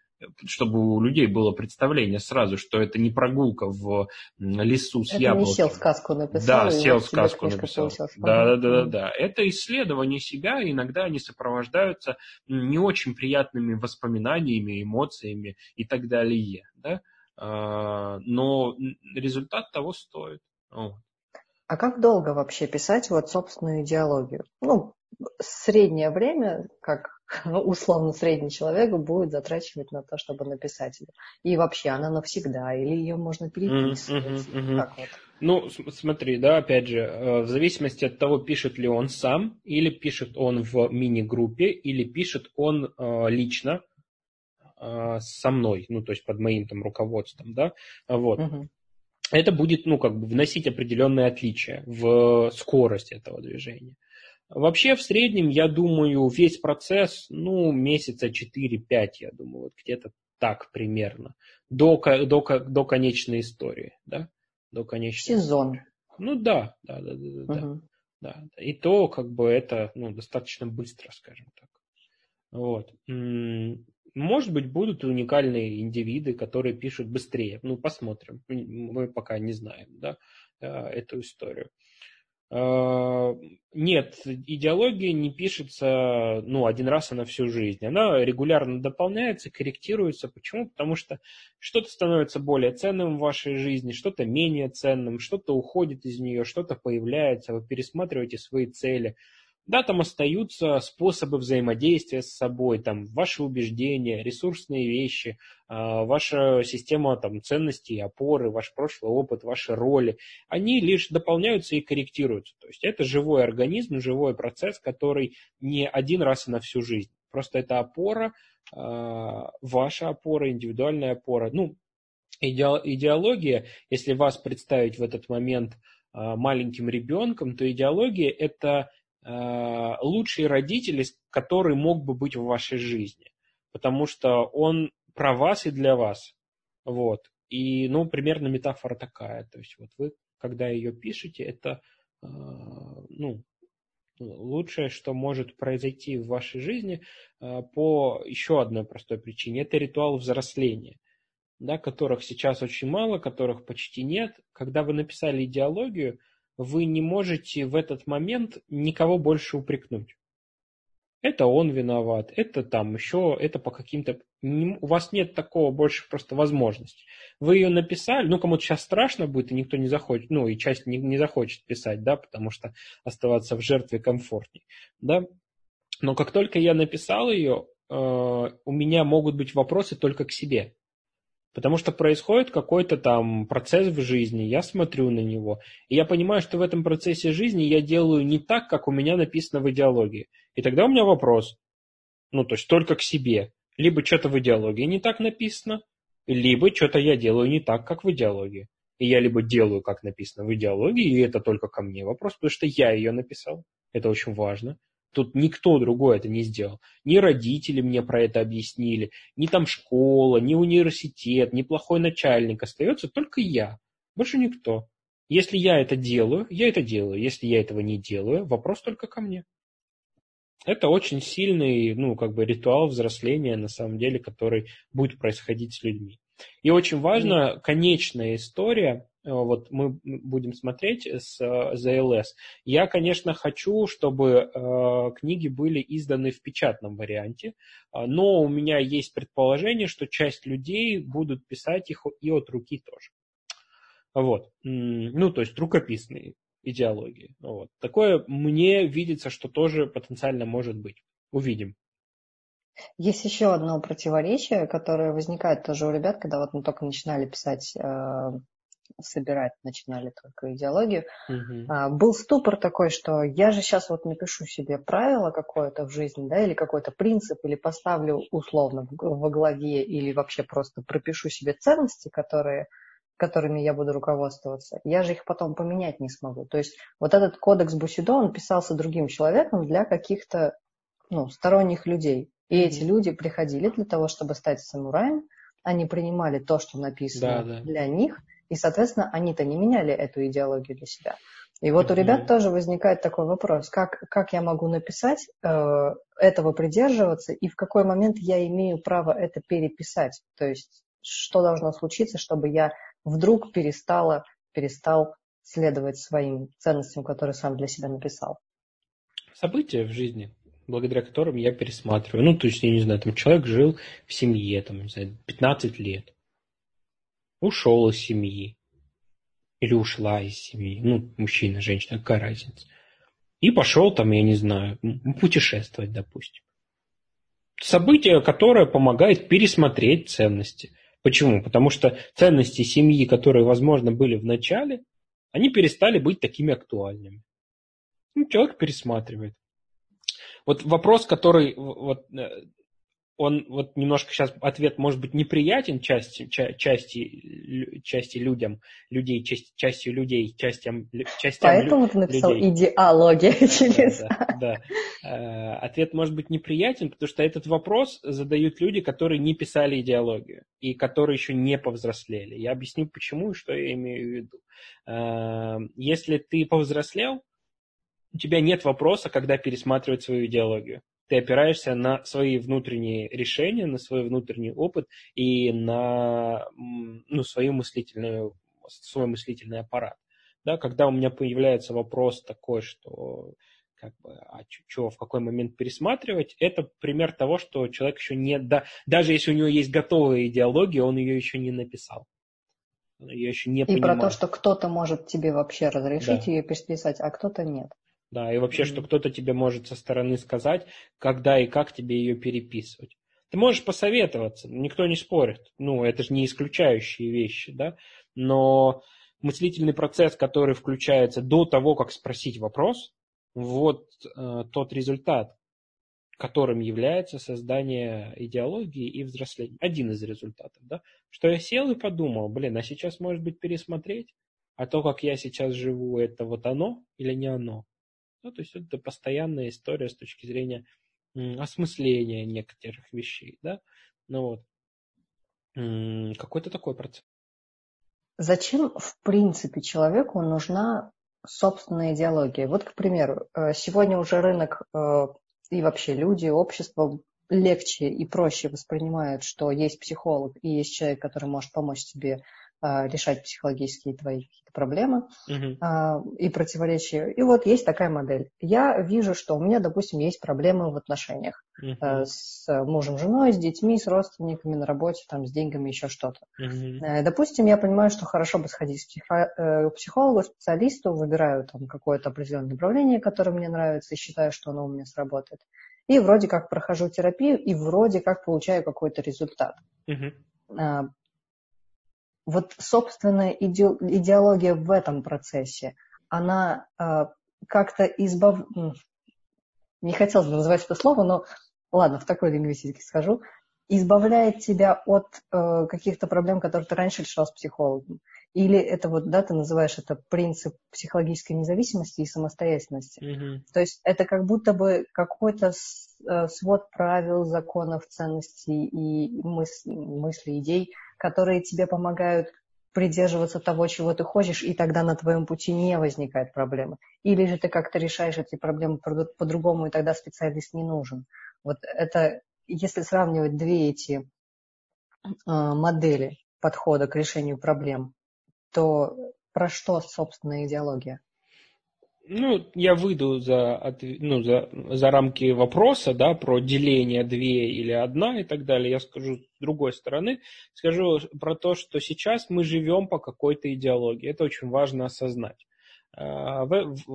чтобы у людей было представление сразу, что это не прогулка в лесу с это яблоками. не сел сказку написал. Да, сел сказку написал. Да, да, да, да. Это исследование себя, иногда они сопровождаются не очень приятными воспоминаниями, эмоциями и так далее. Да? А, но результат того стоит. А как долго вообще писать вот собственную идеологию? Ну, среднее время, как условно средний человек будет затрачивать на то, чтобы написать ее. И вообще она навсегда, или ее можно переписывать. Mm-hmm, mm-hmm. Как вот? Ну, смотри, да, опять же, э, в зависимости от того, пишет ли он сам, или пишет он в мини-группе, или пишет он э, лично э, со мной, ну, то есть под моим там руководством, да, вот. Угу. Это будет, ну, как бы вносить определенные отличия в скорость этого движения. Вообще, в среднем, я думаю, весь процесс, ну, месяца 4-5, я думаю, вот где-то так примерно, до, до, до конечной истории, да, до конечной Сезон. Истории. Ну, да, да, да, да, угу. да, да. И то, как бы, это, ну, достаточно быстро, скажем так. Вот. Может быть, будут уникальные индивиды, которые пишут быстрее. Ну, посмотрим. Мы пока не знаем, да, э, эту историю. Э, нет, идеология не пишется, ну, один раз она всю жизнь. Она регулярно дополняется, корректируется. Почему? Потому что что-то становится более ценным в вашей жизни, что-то менее ценным, что-то уходит из нее, что-то появляется, вы пересматриваете свои цели – да, там остаются способы взаимодействия с собой, там ваши убеждения, ресурсные вещи, а, ваша система там, ценностей опоры, ваш прошлый опыт, ваши роли. Они лишь дополняются и корректируются. То есть это живой организм, живой процесс, который не один раз и на всю жизнь. Просто это опора, а, ваша опора, индивидуальная опора. Ну, идеология, если вас представить в этот момент а, маленьким ребенком, то идеология – это лучший родитель, который мог бы быть в вашей жизни. Потому что он про вас и для вас. Вот. И, ну, примерно метафора такая. То есть вот вы, когда ее пишете, это, э, ну, лучшее, что может произойти в вашей жизни э, по еще одной простой причине. Это ритуал взросления, да, которых сейчас очень мало, которых почти нет. Когда вы написали идеологию, вы не можете в этот момент никого больше упрекнуть. Это он виноват, это там еще, это по каким-то... У вас нет такого больше просто возможности. Вы ее написали, ну, кому-то сейчас страшно будет, и никто не захочет, ну, и часть не, не захочет писать, да, потому что оставаться в жертве комфортней, да. Но как только я написал ее, э, у меня могут быть вопросы только к себе. Потому что происходит какой-то там процесс в жизни, я смотрю на него, и я понимаю, что в этом процессе жизни я делаю не так, как у меня написано в идеологии. И тогда у меня вопрос, ну, то есть только к себе. Либо что-то в идеологии не так написано, либо что-то я делаю не так, как в идеологии. И я либо делаю, как написано в идеологии, и это только ко мне вопрос, потому что я ее написал. Это очень важно. Тут никто другой это не сделал. Ни родители мне про это объяснили, ни там школа, ни университет, ни плохой начальник. Остается только я. Больше никто. Если я это делаю, я это делаю. Если я этого не делаю, вопрос только ко мне. Это очень сильный, ну, как бы ритуал взросления, на самом деле, который будет происходить с людьми. И очень важно, конечная история, вот мы будем смотреть с ZLS. Я, конечно, хочу, чтобы э, книги были изданы в печатном варианте, э, но у меня есть предположение, что часть людей будут писать их и от руки тоже. Вот. Ну, то есть рукописные идеологии. Вот. Такое мне видится, что тоже потенциально может быть. Увидим. Есть еще одно противоречие, которое возникает тоже у ребят, когда вот мы только начинали писать собирать начинали только идеологию, угу. был ступор такой, что я же сейчас вот напишу себе правило какое-то в жизни, да, или какой-то принцип, или поставлю условно во главе, или вообще просто пропишу себе ценности, которые которыми я буду руководствоваться, я же их потом поменять не смогу. То есть вот этот кодекс Бусидо, он писался другим человеком для каких-то ну, сторонних людей. И эти люди приходили для того, чтобы стать самураем, они принимали то, что написано да, да. для них, и, соответственно, они-то не меняли эту идеологию для себя. И вот у ребят тоже возникает такой вопрос, как, как я могу написать, э, этого придерживаться, и в какой момент я имею право это переписать. То есть что должно случиться, чтобы я вдруг перестала, перестал следовать своим ценностям, которые сам для себя написал. События в жизни, благодаря которым я пересматриваю. Ну, то есть, я не знаю, там человек жил в семье, там, не знаю, 15 лет, ушел из семьи, или ушла из семьи, ну, мужчина, женщина, какая разница. И пошел там, я не знаю, путешествовать, допустим. Событие, которое помогает пересмотреть ценности. Почему? Потому что ценности семьи, которые, возможно, были в начале, они перестали быть такими актуальными. Ну, человек пересматривает. Вот вопрос, который вот, э, он вот немножко сейчас ответ может быть неприятен части, части, части людям, людей, части, частью людей, частям, частям Поэтому лю, ты написал людей. идеология через да, да, да. Э, ответ может быть неприятен, потому что этот вопрос задают люди, которые не писали идеологию и которые еще не повзрослели. Я объясню почему и что я имею в виду. Э, если ты повзрослел, у тебя нет вопроса, когда пересматривать свою идеологию ты опираешься на свои внутренние решения, на свой внутренний опыт и на ну, свою мыслительную, свой мыслительный аппарат. Да, когда у меня появляется вопрос такой, что как бы, а что, в какой момент пересматривать, это пример того, что человек еще не, да, даже если у него есть готовая идеология, он ее еще не написал. Ее еще не И понимает. про то, что кто-то может тебе вообще разрешить да. ее переписать, а кто-то нет. Да, и вообще, что кто-то тебе может со стороны сказать, когда и как тебе ее переписывать. Ты можешь посоветоваться, никто не спорит. Ну, это же не исключающие вещи, да. Но мыслительный процесс, который включается до того, как спросить вопрос, вот э, тот результат, которым является создание идеологии и взросления. Один из результатов, да. Что я сел и подумал, блин, а сейчас, может быть, пересмотреть? А то, как я сейчас живу, это вот оно или не оно? Ну, то есть это постоянная история с точки зрения осмысления некоторых вещей, да, ну вот, какой-то такой процесс. Зачем, в принципе, человеку нужна собственная идеология? Вот, к примеру, э, сегодня уже рынок э, и вообще люди, общество легче и проще воспринимают, что есть психолог и есть человек, который может помочь тебе решать психологические твои какие-то проблемы uh-huh. и противоречия. И вот есть такая модель. Я вижу, что у меня, допустим, есть проблемы в отношениях uh-huh. с мужем, женой, с детьми, с родственниками на работе, там, с деньгами, еще что-то. Uh-huh. Допустим, я понимаю, что хорошо бы сходить к э, психологу, специалисту, выбираю там какое-то определенное направление, которое мне нравится, и считаю, что оно у меня сработает. И вроде как прохожу терапию, и вроде как получаю какой-то результат. Uh-huh вот собственная идеология в этом процессе, она э, как-то избав... Не хотелось бы называть это слово, но ладно, в такой лингвистике скажу. Избавляет тебя от э, каких-то проблем, которые ты раньше решал с психологом. Или это вот, да, ты называешь это принцип психологической независимости и самостоятельности. Mm-hmm. То есть это как будто бы какой-то э, свод правил, законов, ценностей и мыс- мыслей, идей – которые тебе помогают придерживаться того, чего ты хочешь, и тогда на твоем пути не возникает проблемы. Или же ты как-то решаешь эти проблемы по-другому, и тогда специалист не нужен. Вот это, если сравнивать две эти э, модели подхода к решению проблем, то про что, собственно, идеология? Ну, я выйду за, ну, за, за рамки вопроса, да, про деление две или одна и так далее. Я скажу с другой стороны, скажу про то, что сейчас мы живем по какой-то идеологии. Это очень важно осознать. А,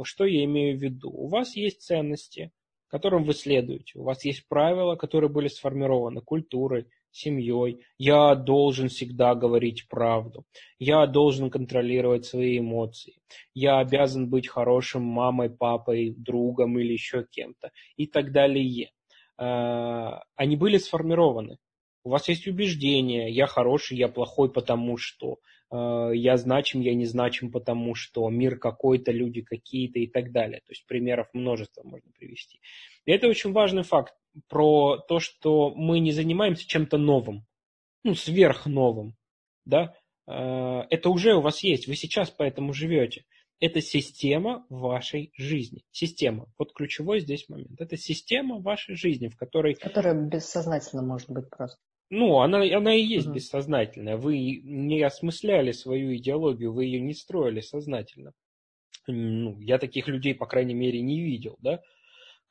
что я имею в виду? У вас есть ценности, которым вы следуете. У вас есть правила, которые были сформированы культурой, семьей. Я должен всегда говорить правду. Я должен контролировать свои эмоции. Я обязан быть хорошим мамой, папой, другом или еще кем-то. И так далее. А, они были сформированы. У вас есть убеждения, я хороший, я плохой, потому что а, я значим, я не значим, потому что мир какой-то, люди какие-то и так далее. То есть примеров множество можно привести. И это очень важный факт про то, что мы не занимаемся чем-то новым, ну, сверхновым, да, а, это уже у вас есть, вы сейчас поэтому живете. это система вашей жизни. Система. Вот ключевой здесь момент. Это система вашей жизни, в которой... Которая бессознательно может быть просто. Ну, она, она и есть угу. бессознательная. Вы не осмысляли свою идеологию, вы ее не строили сознательно. Ну, я таких людей, по крайней мере, не видел, да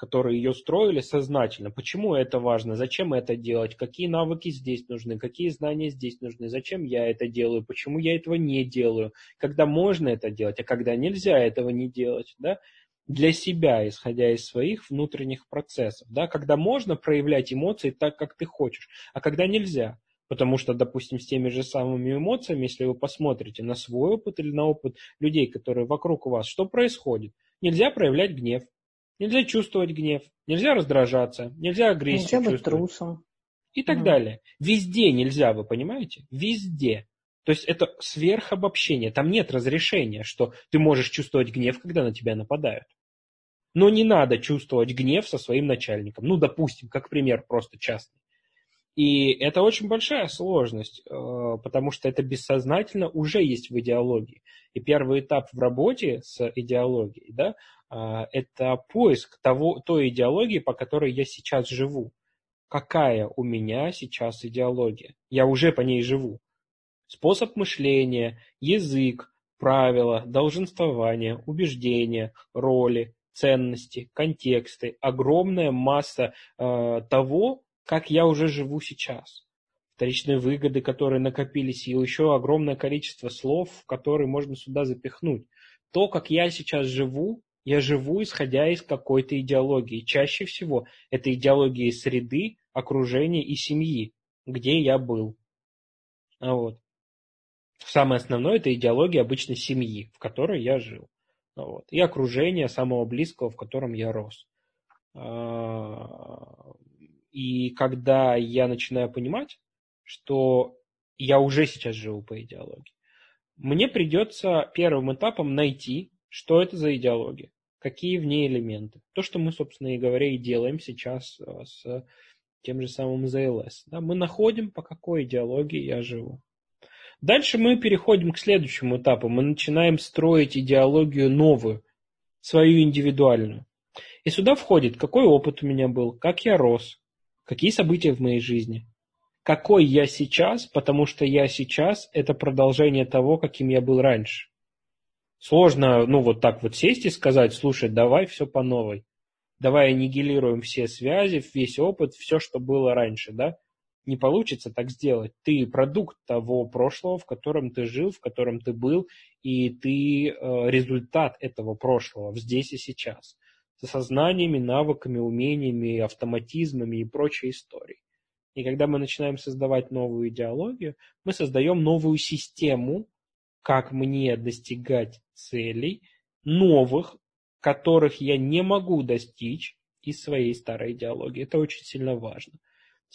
которые ее строили сознательно. Почему это важно? Зачем это делать? Какие навыки здесь нужны? Какие знания здесь нужны? Зачем я это делаю? Почему я этого не делаю? Когда можно это делать, а когда нельзя этого не делать? Да? Для себя, исходя из своих внутренних процессов. Да? Когда можно проявлять эмоции так, как ты хочешь, а когда нельзя. Потому что, допустим, с теми же самыми эмоциями, если вы посмотрите на свой опыт или на опыт людей, которые вокруг вас, что происходит? Нельзя проявлять гнев, Нельзя чувствовать гнев, нельзя раздражаться, нельзя агрессию Нельзя быть трусом. И так угу. далее. Везде нельзя, вы понимаете? Везде. То есть это сверхобобщение. Там нет разрешения, что ты можешь чувствовать гнев, когда на тебя нападают. Но не надо чувствовать гнев со своим начальником. Ну, допустим, как пример просто частный. И это очень большая сложность, э, потому что это бессознательно уже есть в идеологии. И первый этап в работе с идеологией, да, а, это поиск того, той идеологии, по которой я сейчас живу. Какая у меня сейчас идеология? Я уже по ней живу. Способ мышления, язык, правила, долженствования, убеждения, роли, ценности, контексты, огромная масса э, того, как я уже живу сейчас. Вторичные выгоды, которые накопились, и еще огромное количество слов, которые можно сюда запихнуть. То, как я сейчас живу, я живу, исходя из какой-то идеологии. Чаще всего это идеология среды, окружения и семьи, где я был. А вот. Самое основное – это идеология обычно семьи, в которой я жил. А вот. И окружение самого близкого, в котором я рос. А, и когда я начинаю понимать, что я уже сейчас живу по идеологии, мне придется первым этапом найти что это за идеология? Какие в ней элементы? То, что мы, собственно и говоря, и делаем сейчас э, с тем же самым ЗЛС. Да, мы находим, по какой идеологии я живу. Дальше мы переходим к следующему этапу. Мы начинаем строить идеологию новую, свою индивидуальную. И сюда входит, какой опыт у меня был, как я рос, какие события в моей жизни, какой я сейчас, потому что я сейчас – это продолжение того, каким я был раньше. Сложно, ну, вот так вот сесть и сказать, слушай, давай все по новой. Давай аннигилируем все связи, весь опыт, все, что было раньше, да? Не получится так сделать. Ты продукт того прошлого, в котором ты жил, в котором ты был, и ты э, результат этого прошлого здесь и сейчас. С сознаниями, навыками, умениями, автоматизмами и прочей историей. И когда мы начинаем создавать новую идеологию, мы создаем новую систему, как мне достигать целей новых, которых я не могу достичь из своей старой идеологии. Это очень сильно важно.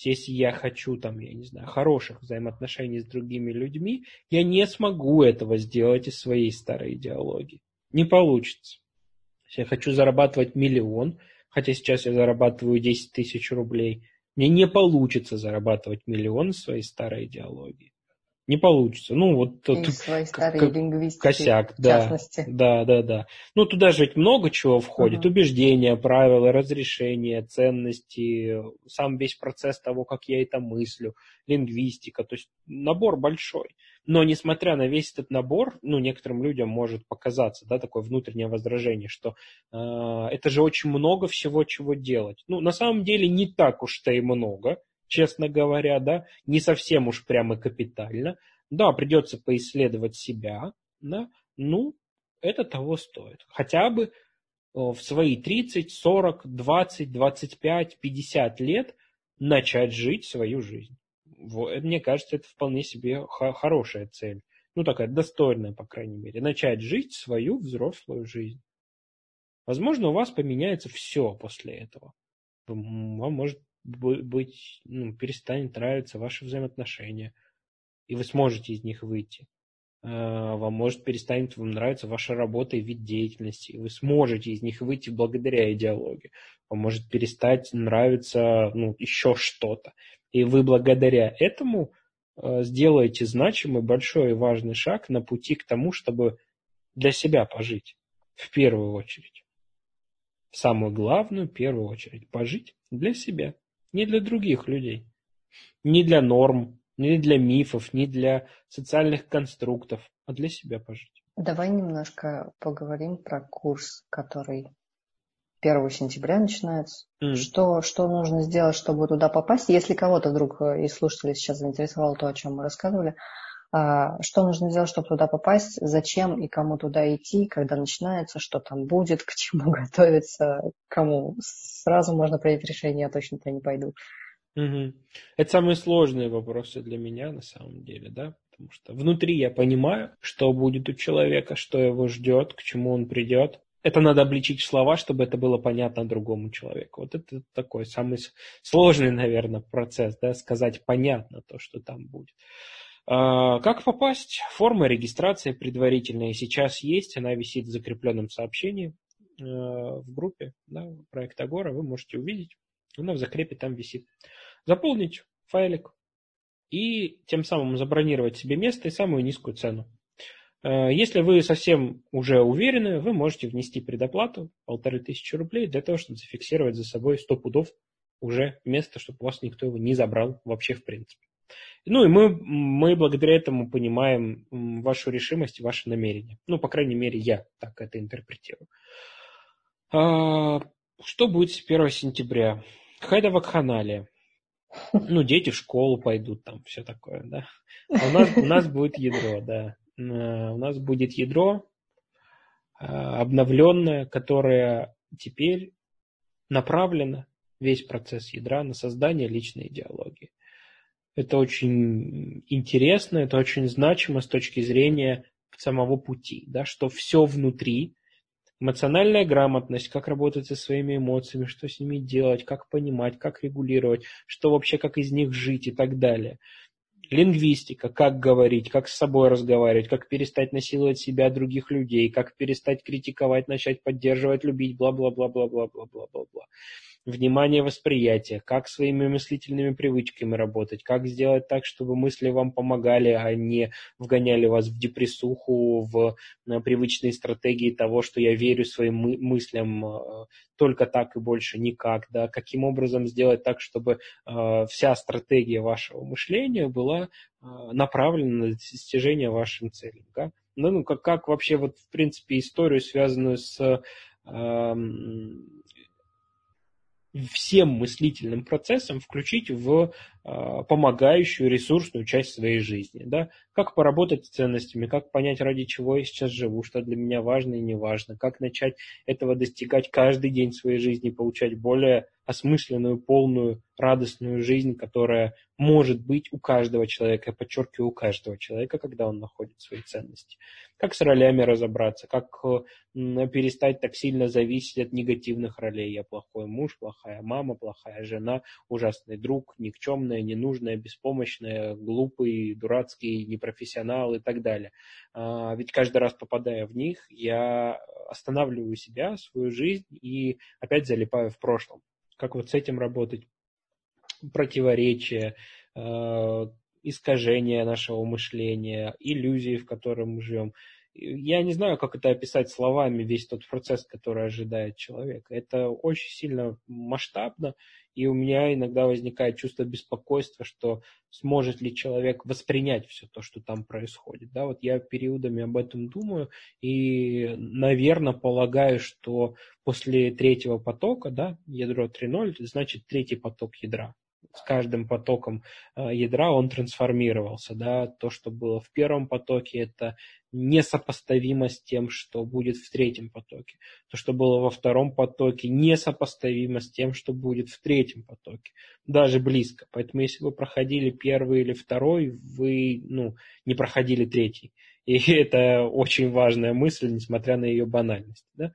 Если я хочу, там, я не знаю, хороших взаимоотношений с другими людьми, я не смогу этого сделать из своей старой идеологии. Не получится. Если я хочу зарабатывать миллион, хотя сейчас я зарабатываю 10 тысяч рублей, мне не получится зарабатывать миллион из своей старой идеологии не получится. Ну, вот И свои старые лингвистики, косяк, да, частности. да, да, да. Ну, туда же ведь много чего входит. Угу. Убеждения, правила, разрешения, ценности, сам весь процесс того, как я это мыслю, лингвистика. То есть набор большой. Но несмотря на весь этот набор, ну, некоторым людям может показаться, да, такое внутреннее возражение, что э, это же очень много всего, чего делать. Ну, на самом деле не так уж-то и много честно говоря, да, не совсем уж прямо капитально. Да, придется поисследовать себя, да, ну, это того стоит. Хотя бы в свои 30, 40, 20, 25, 50 лет начать жить свою жизнь. Мне кажется, это вполне себе хорошая цель. Ну, такая достойная, по крайней мере. Начать жить свою взрослую жизнь. Возможно, у вас поменяется все после этого. Вам может быть, ну, перестанет нравиться ваши взаимоотношения, и вы сможете из них выйти. А, вам может перестанет вам нравиться ваша работа и вид деятельности, и вы сможете из них выйти благодаря идеологии. Вам может перестать нравиться ну, еще что-то. И вы благодаря этому а, сделаете значимый, большой и важный шаг на пути к тому, чтобы для себя пожить в первую очередь. Самую главную первую очередь пожить для себя, не для других людей, не для норм, не для мифов, не для социальных конструктов, а для себя пожить. Давай немножко поговорим про курс, который 1 сентября начинается. Mm. Что, что нужно сделать, чтобы туда попасть? Если кого-то вдруг э, из слушателей сейчас заинтересовало то, о чем мы рассказывали, а, что нужно сделать, чтобы туда попасть, зачем и кому туда идти, когда начинается, что там будет, к чему готовиться, кому сразу можно принять решение, я точно туда не пойду. Угу. Это самые сложные вопросы для меня на самом деле, да, потому что внутри я понимаю, что будет у человека, что его ждет, к чему он придет. Это надо обличить в слова, чтобы это было понятно другому человеку. Вот это такой самый сложный, наверное, процесс, да, сказать понятно то, что там будет. А, как попасть? Форма регистрации предварительная сейчас есть, она висит в закрепленном сообщении э, в группе да, проекта Агора, вы можете увидеть. Она в закрепе там висит. Заполнить файлик и тем самым забронировать себе место и самую низкую цену. Э, если вы совсем уже уверены, вы можете внести предоплату полторы тысячи рублей для того, чтобы зафиксировать за собой 100 пудов уже место, чтобы у вас никто его не забрал вообще в принципе. Ну и мы, мы благодаря этому понимаем вашу решимость и ваше намерение. Ну, по крайней мере, я так это интерпретирую. А, что будет с 1 сентября? Хайда вакханалия. Ну, дети в школу пойдут, там все такое, да. А у нас, у нас будет ядро, да. А, у нас будет ядро а, обновленное, которое теперь направлено, весь процесс ядра, на создание личной идеологии. Это очень интересно, это очень значимо с точки зрения самого пути, да, что все внутри, эмоциональная грамотность, как работать со своими эмоциями, что с ними делать, как понимать, как регулировать, что вообще, как из них жить и так далее. Лингвистика, как говорить, как с собой разговаривать, как перестать насиловать себя, других людей, как перестать критиковать, начать поддерживать, любить, бла-бла-бла-бла-бла-бла-бла-бла внимание восприятия, как своими мыслительными привычками работать, как сделать так, чтобы мысли вам помогали, а не вгоняли вас в депрессуху, в привычные стратегии того, что я верю своим мыслям э, только так и больше никак, да, каким образом сделать так, чтобы э, вся стратегия вашего мышления была э, направлена на достижение вашим целям, да? Ну, ну как, как вообще вот в принципе историю, связанную с эм, всем мыслительным процессом включить в помогающую ресурсную часть своей жизни. Да? Как поработать с ценностями, как понять, ради чего я сейчас живу, что для меня важно и не важно, как начать этого достигать каждый день своей жизни, получать более осмысленную, полную, радостную жизнь, которая может быть у каждого человека, я подчеркиваю, у каждого человека, когда он находит свои ценности. Как с ролями разобраться, как перестать так сильно зависеть от негативных ролей. Я плохой муж, плохая мама, плохая жена, ужасный друг, никчемная, ненужная, беспомощная, глупый, дурацкий, непрофессионал и так далее. А, ведь каждый раз попадая в них, я останавливаю себя, свою жизнь и опять залипаю в прошлом как вот с этим работать, противоречия, э, искажения нашего мышления, иллюзии, в котором мы живем. Я не знаю, как это описать словами, весь тот процесс, который ожидает человека. Это очень сильно масштабно, и у меня иногда возникает чувство беспокойства, что сможет ли человек воспринять все то, что там происходит. Да, вот я периодами об этом думаю и, наверное, полагаю, что после третьего потока, да, ядро 3.0, значит третий поток ядра с каждым потоком э, ядра он трансформировался. Да? То, что было в первом потоке, это несопоставимо с тем, что будет в третьем потоке. То, что было во втором потоке, несопоставимо с тем, что будет в третьем потоке. Даже близко. Поэтому если вы проходили первый или второй, вы ну, не проходили третий. И это очень важная мысль, несмотря на ее банальность. Да?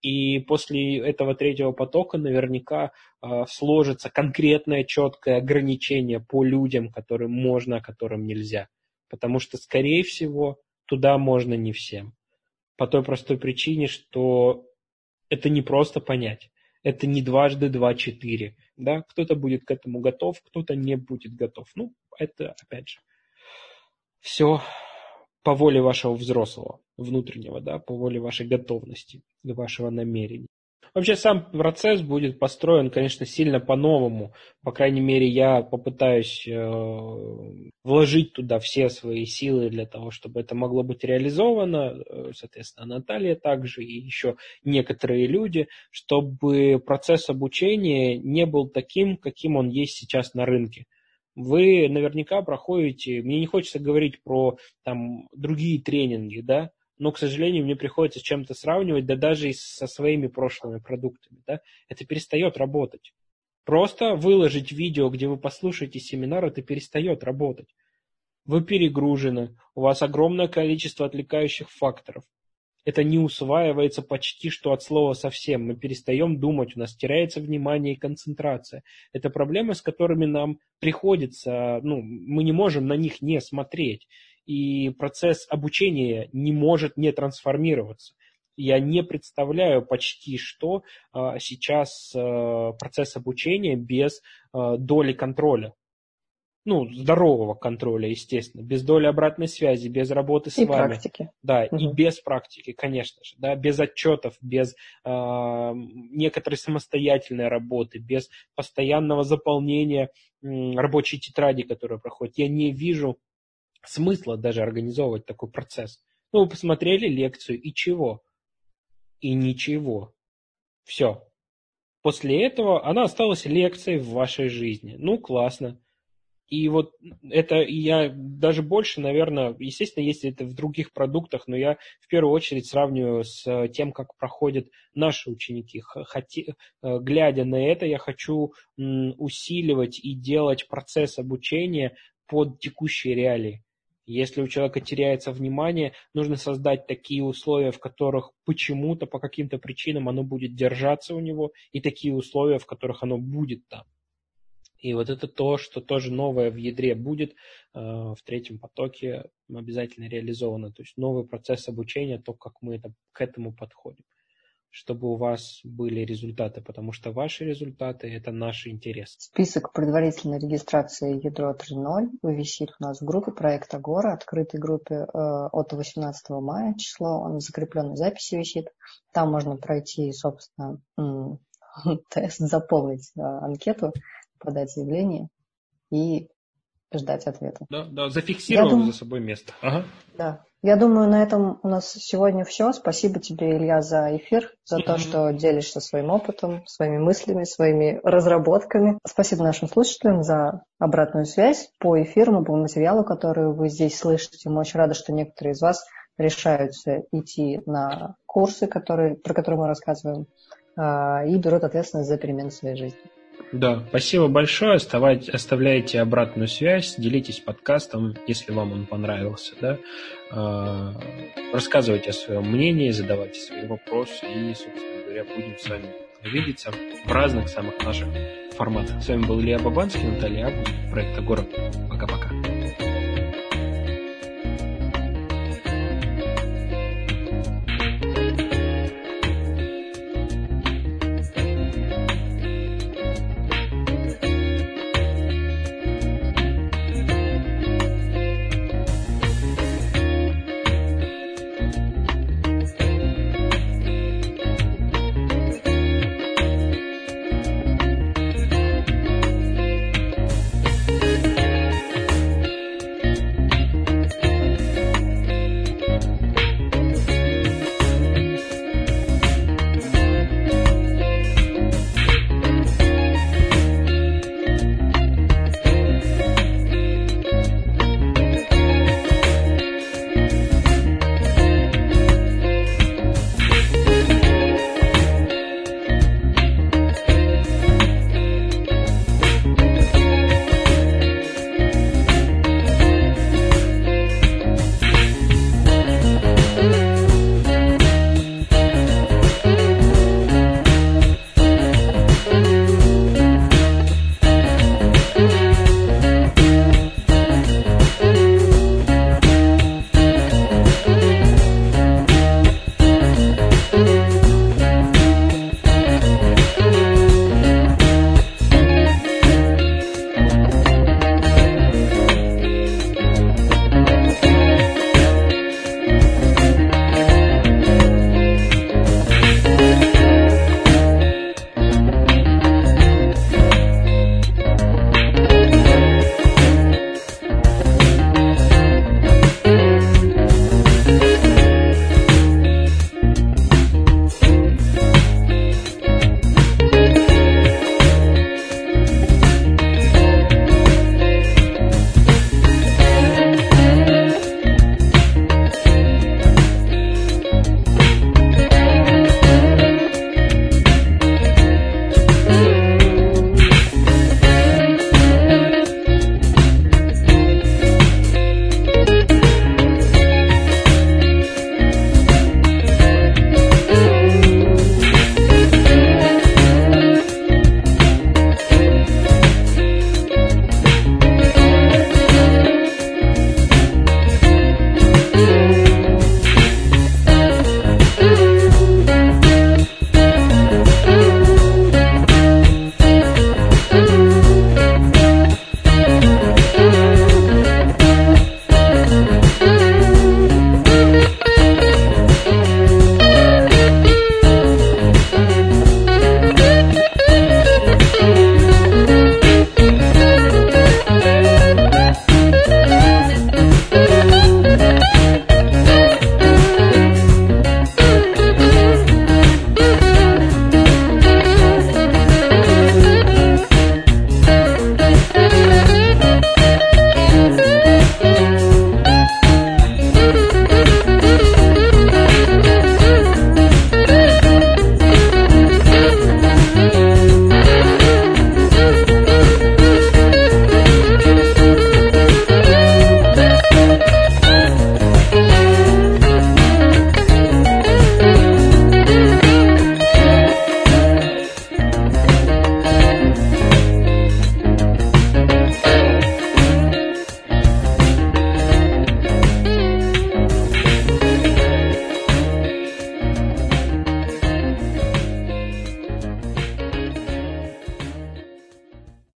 И после этого третьего потока наверняка э, сложится конкретное четкое ограничение по людям, которым можно, а которым нельзя. Потому что, скорее всего, туда можно не всем. По той простой причине, что это не просто понять. Это не дважды два четыре. Да? Кто-то будет к этому готов, кто-то не будет готов. Ну, это, опять же, все по воле вашего взрослого, внутреннего, да, по воле вашей готовности и вашего намерения. Вообще сам процесс будет построен, конечно, сильно по-новому. По крайней мере, я попытаюсь э, вложить туда все свои силы для того, чтобы это могло быть реализовано. Э, соответственно, Наталья также и еще некоторые люди, чтобы процесс обучения не был таким, каким он есть сейчас на рынке вы наверняка проходите, мне не хочется говорить про там другие тренинги, да, но, к сожалению, мне приходится с чем-то сравнивать, да даже и со своими прошлыми продуктами, да, это перестает работать. Просто выложить видео, где вы послушаете семинар, это перестает работать. Вы перегружены, у вас огромное количество отвлекающих факторов. Это не усваивается почти что от слова совсем. Мы перестаем думать, у нас теряется внимание и концентрация. Это проблемы, с которыми нам приходится, ну, мы не можем на них не смотреть и процесс обучения не может не трансформироваться. Я не представляю почти что а, сейчас а, процесс обучения без а, доли контроля. Ну, здорового контроля, естественно, без доли обратной связи, без работы с и вами. практики. Да, угу. и без практики, конечно же, да, без отчетов, без э, некоторой самостоятельной работы, без постоянного заполнения э, рабочей тетради, которая проходит. Я не вижу смысла даже организовывать такой процесс. Ну, вы посмотрели лекцию, и чего? И ничего. Все. После этого она осталась лекцией в вашей жизни. Ну, классно. И вот это я даже больше, наверное, естественно, если это в других продуктах, но я в первую очередь сравниваю с тем, как проходят наши ученики. Хоти, э, глядя на это, я хочу усиливать и делать процесс обучения под текущие реалии. Если у человека теряется внимание, нужно создать такие условия, в которых почему-то, по каким-то причинам оно будет держаться у него, и такие условия, в которых оно будет там. И вот это то, что тоже новое в ядре будет э, в третьем потоке обязательно реализовано. То есть новый процесс обучения, то, как мы это, к этому подходим чтобы у вас были результаты, потому что ваши результаты – это наши интересы. Список предварительной регистрации Ядро 3.0 висит у нас в группе проекта Гора, открытой группе э, от 18 мая число, он в закрепленной записи висит. Там можно пройти, собственно, тест, заполнить э, анкету, подать заявление и ждать ответа. Да, да, зафиксировав думаю, за собой место. Ага. Да, я думаю, на этом у нас сегодня все. Спасибо тебе, Илья, за эфир, за mm-hmm. то, что делишься своим опытом, своими мыслями, своими разработками. Спасибо нашим слушателям за обратную связь по эфиру, по материалу, который вы здесь слышите. Мы очень рады, что некоторые из вас решаются идти на курсы, которые, про которые мы рассказываем, а, и берут ответственность за перемены своей жизни. Да, спасибо большое. Оставайте, оставляйте обратную связь, делитесь подкастом, если вам он понравился. Да? А, рассказывайте о своем мнении, задавайте свои вопросы и, собственно говоря, будем с вами видеться в разных самых наших форматах. С вами был Илья Бабанский, Наталья Абу, проект Агора. Пока-пока.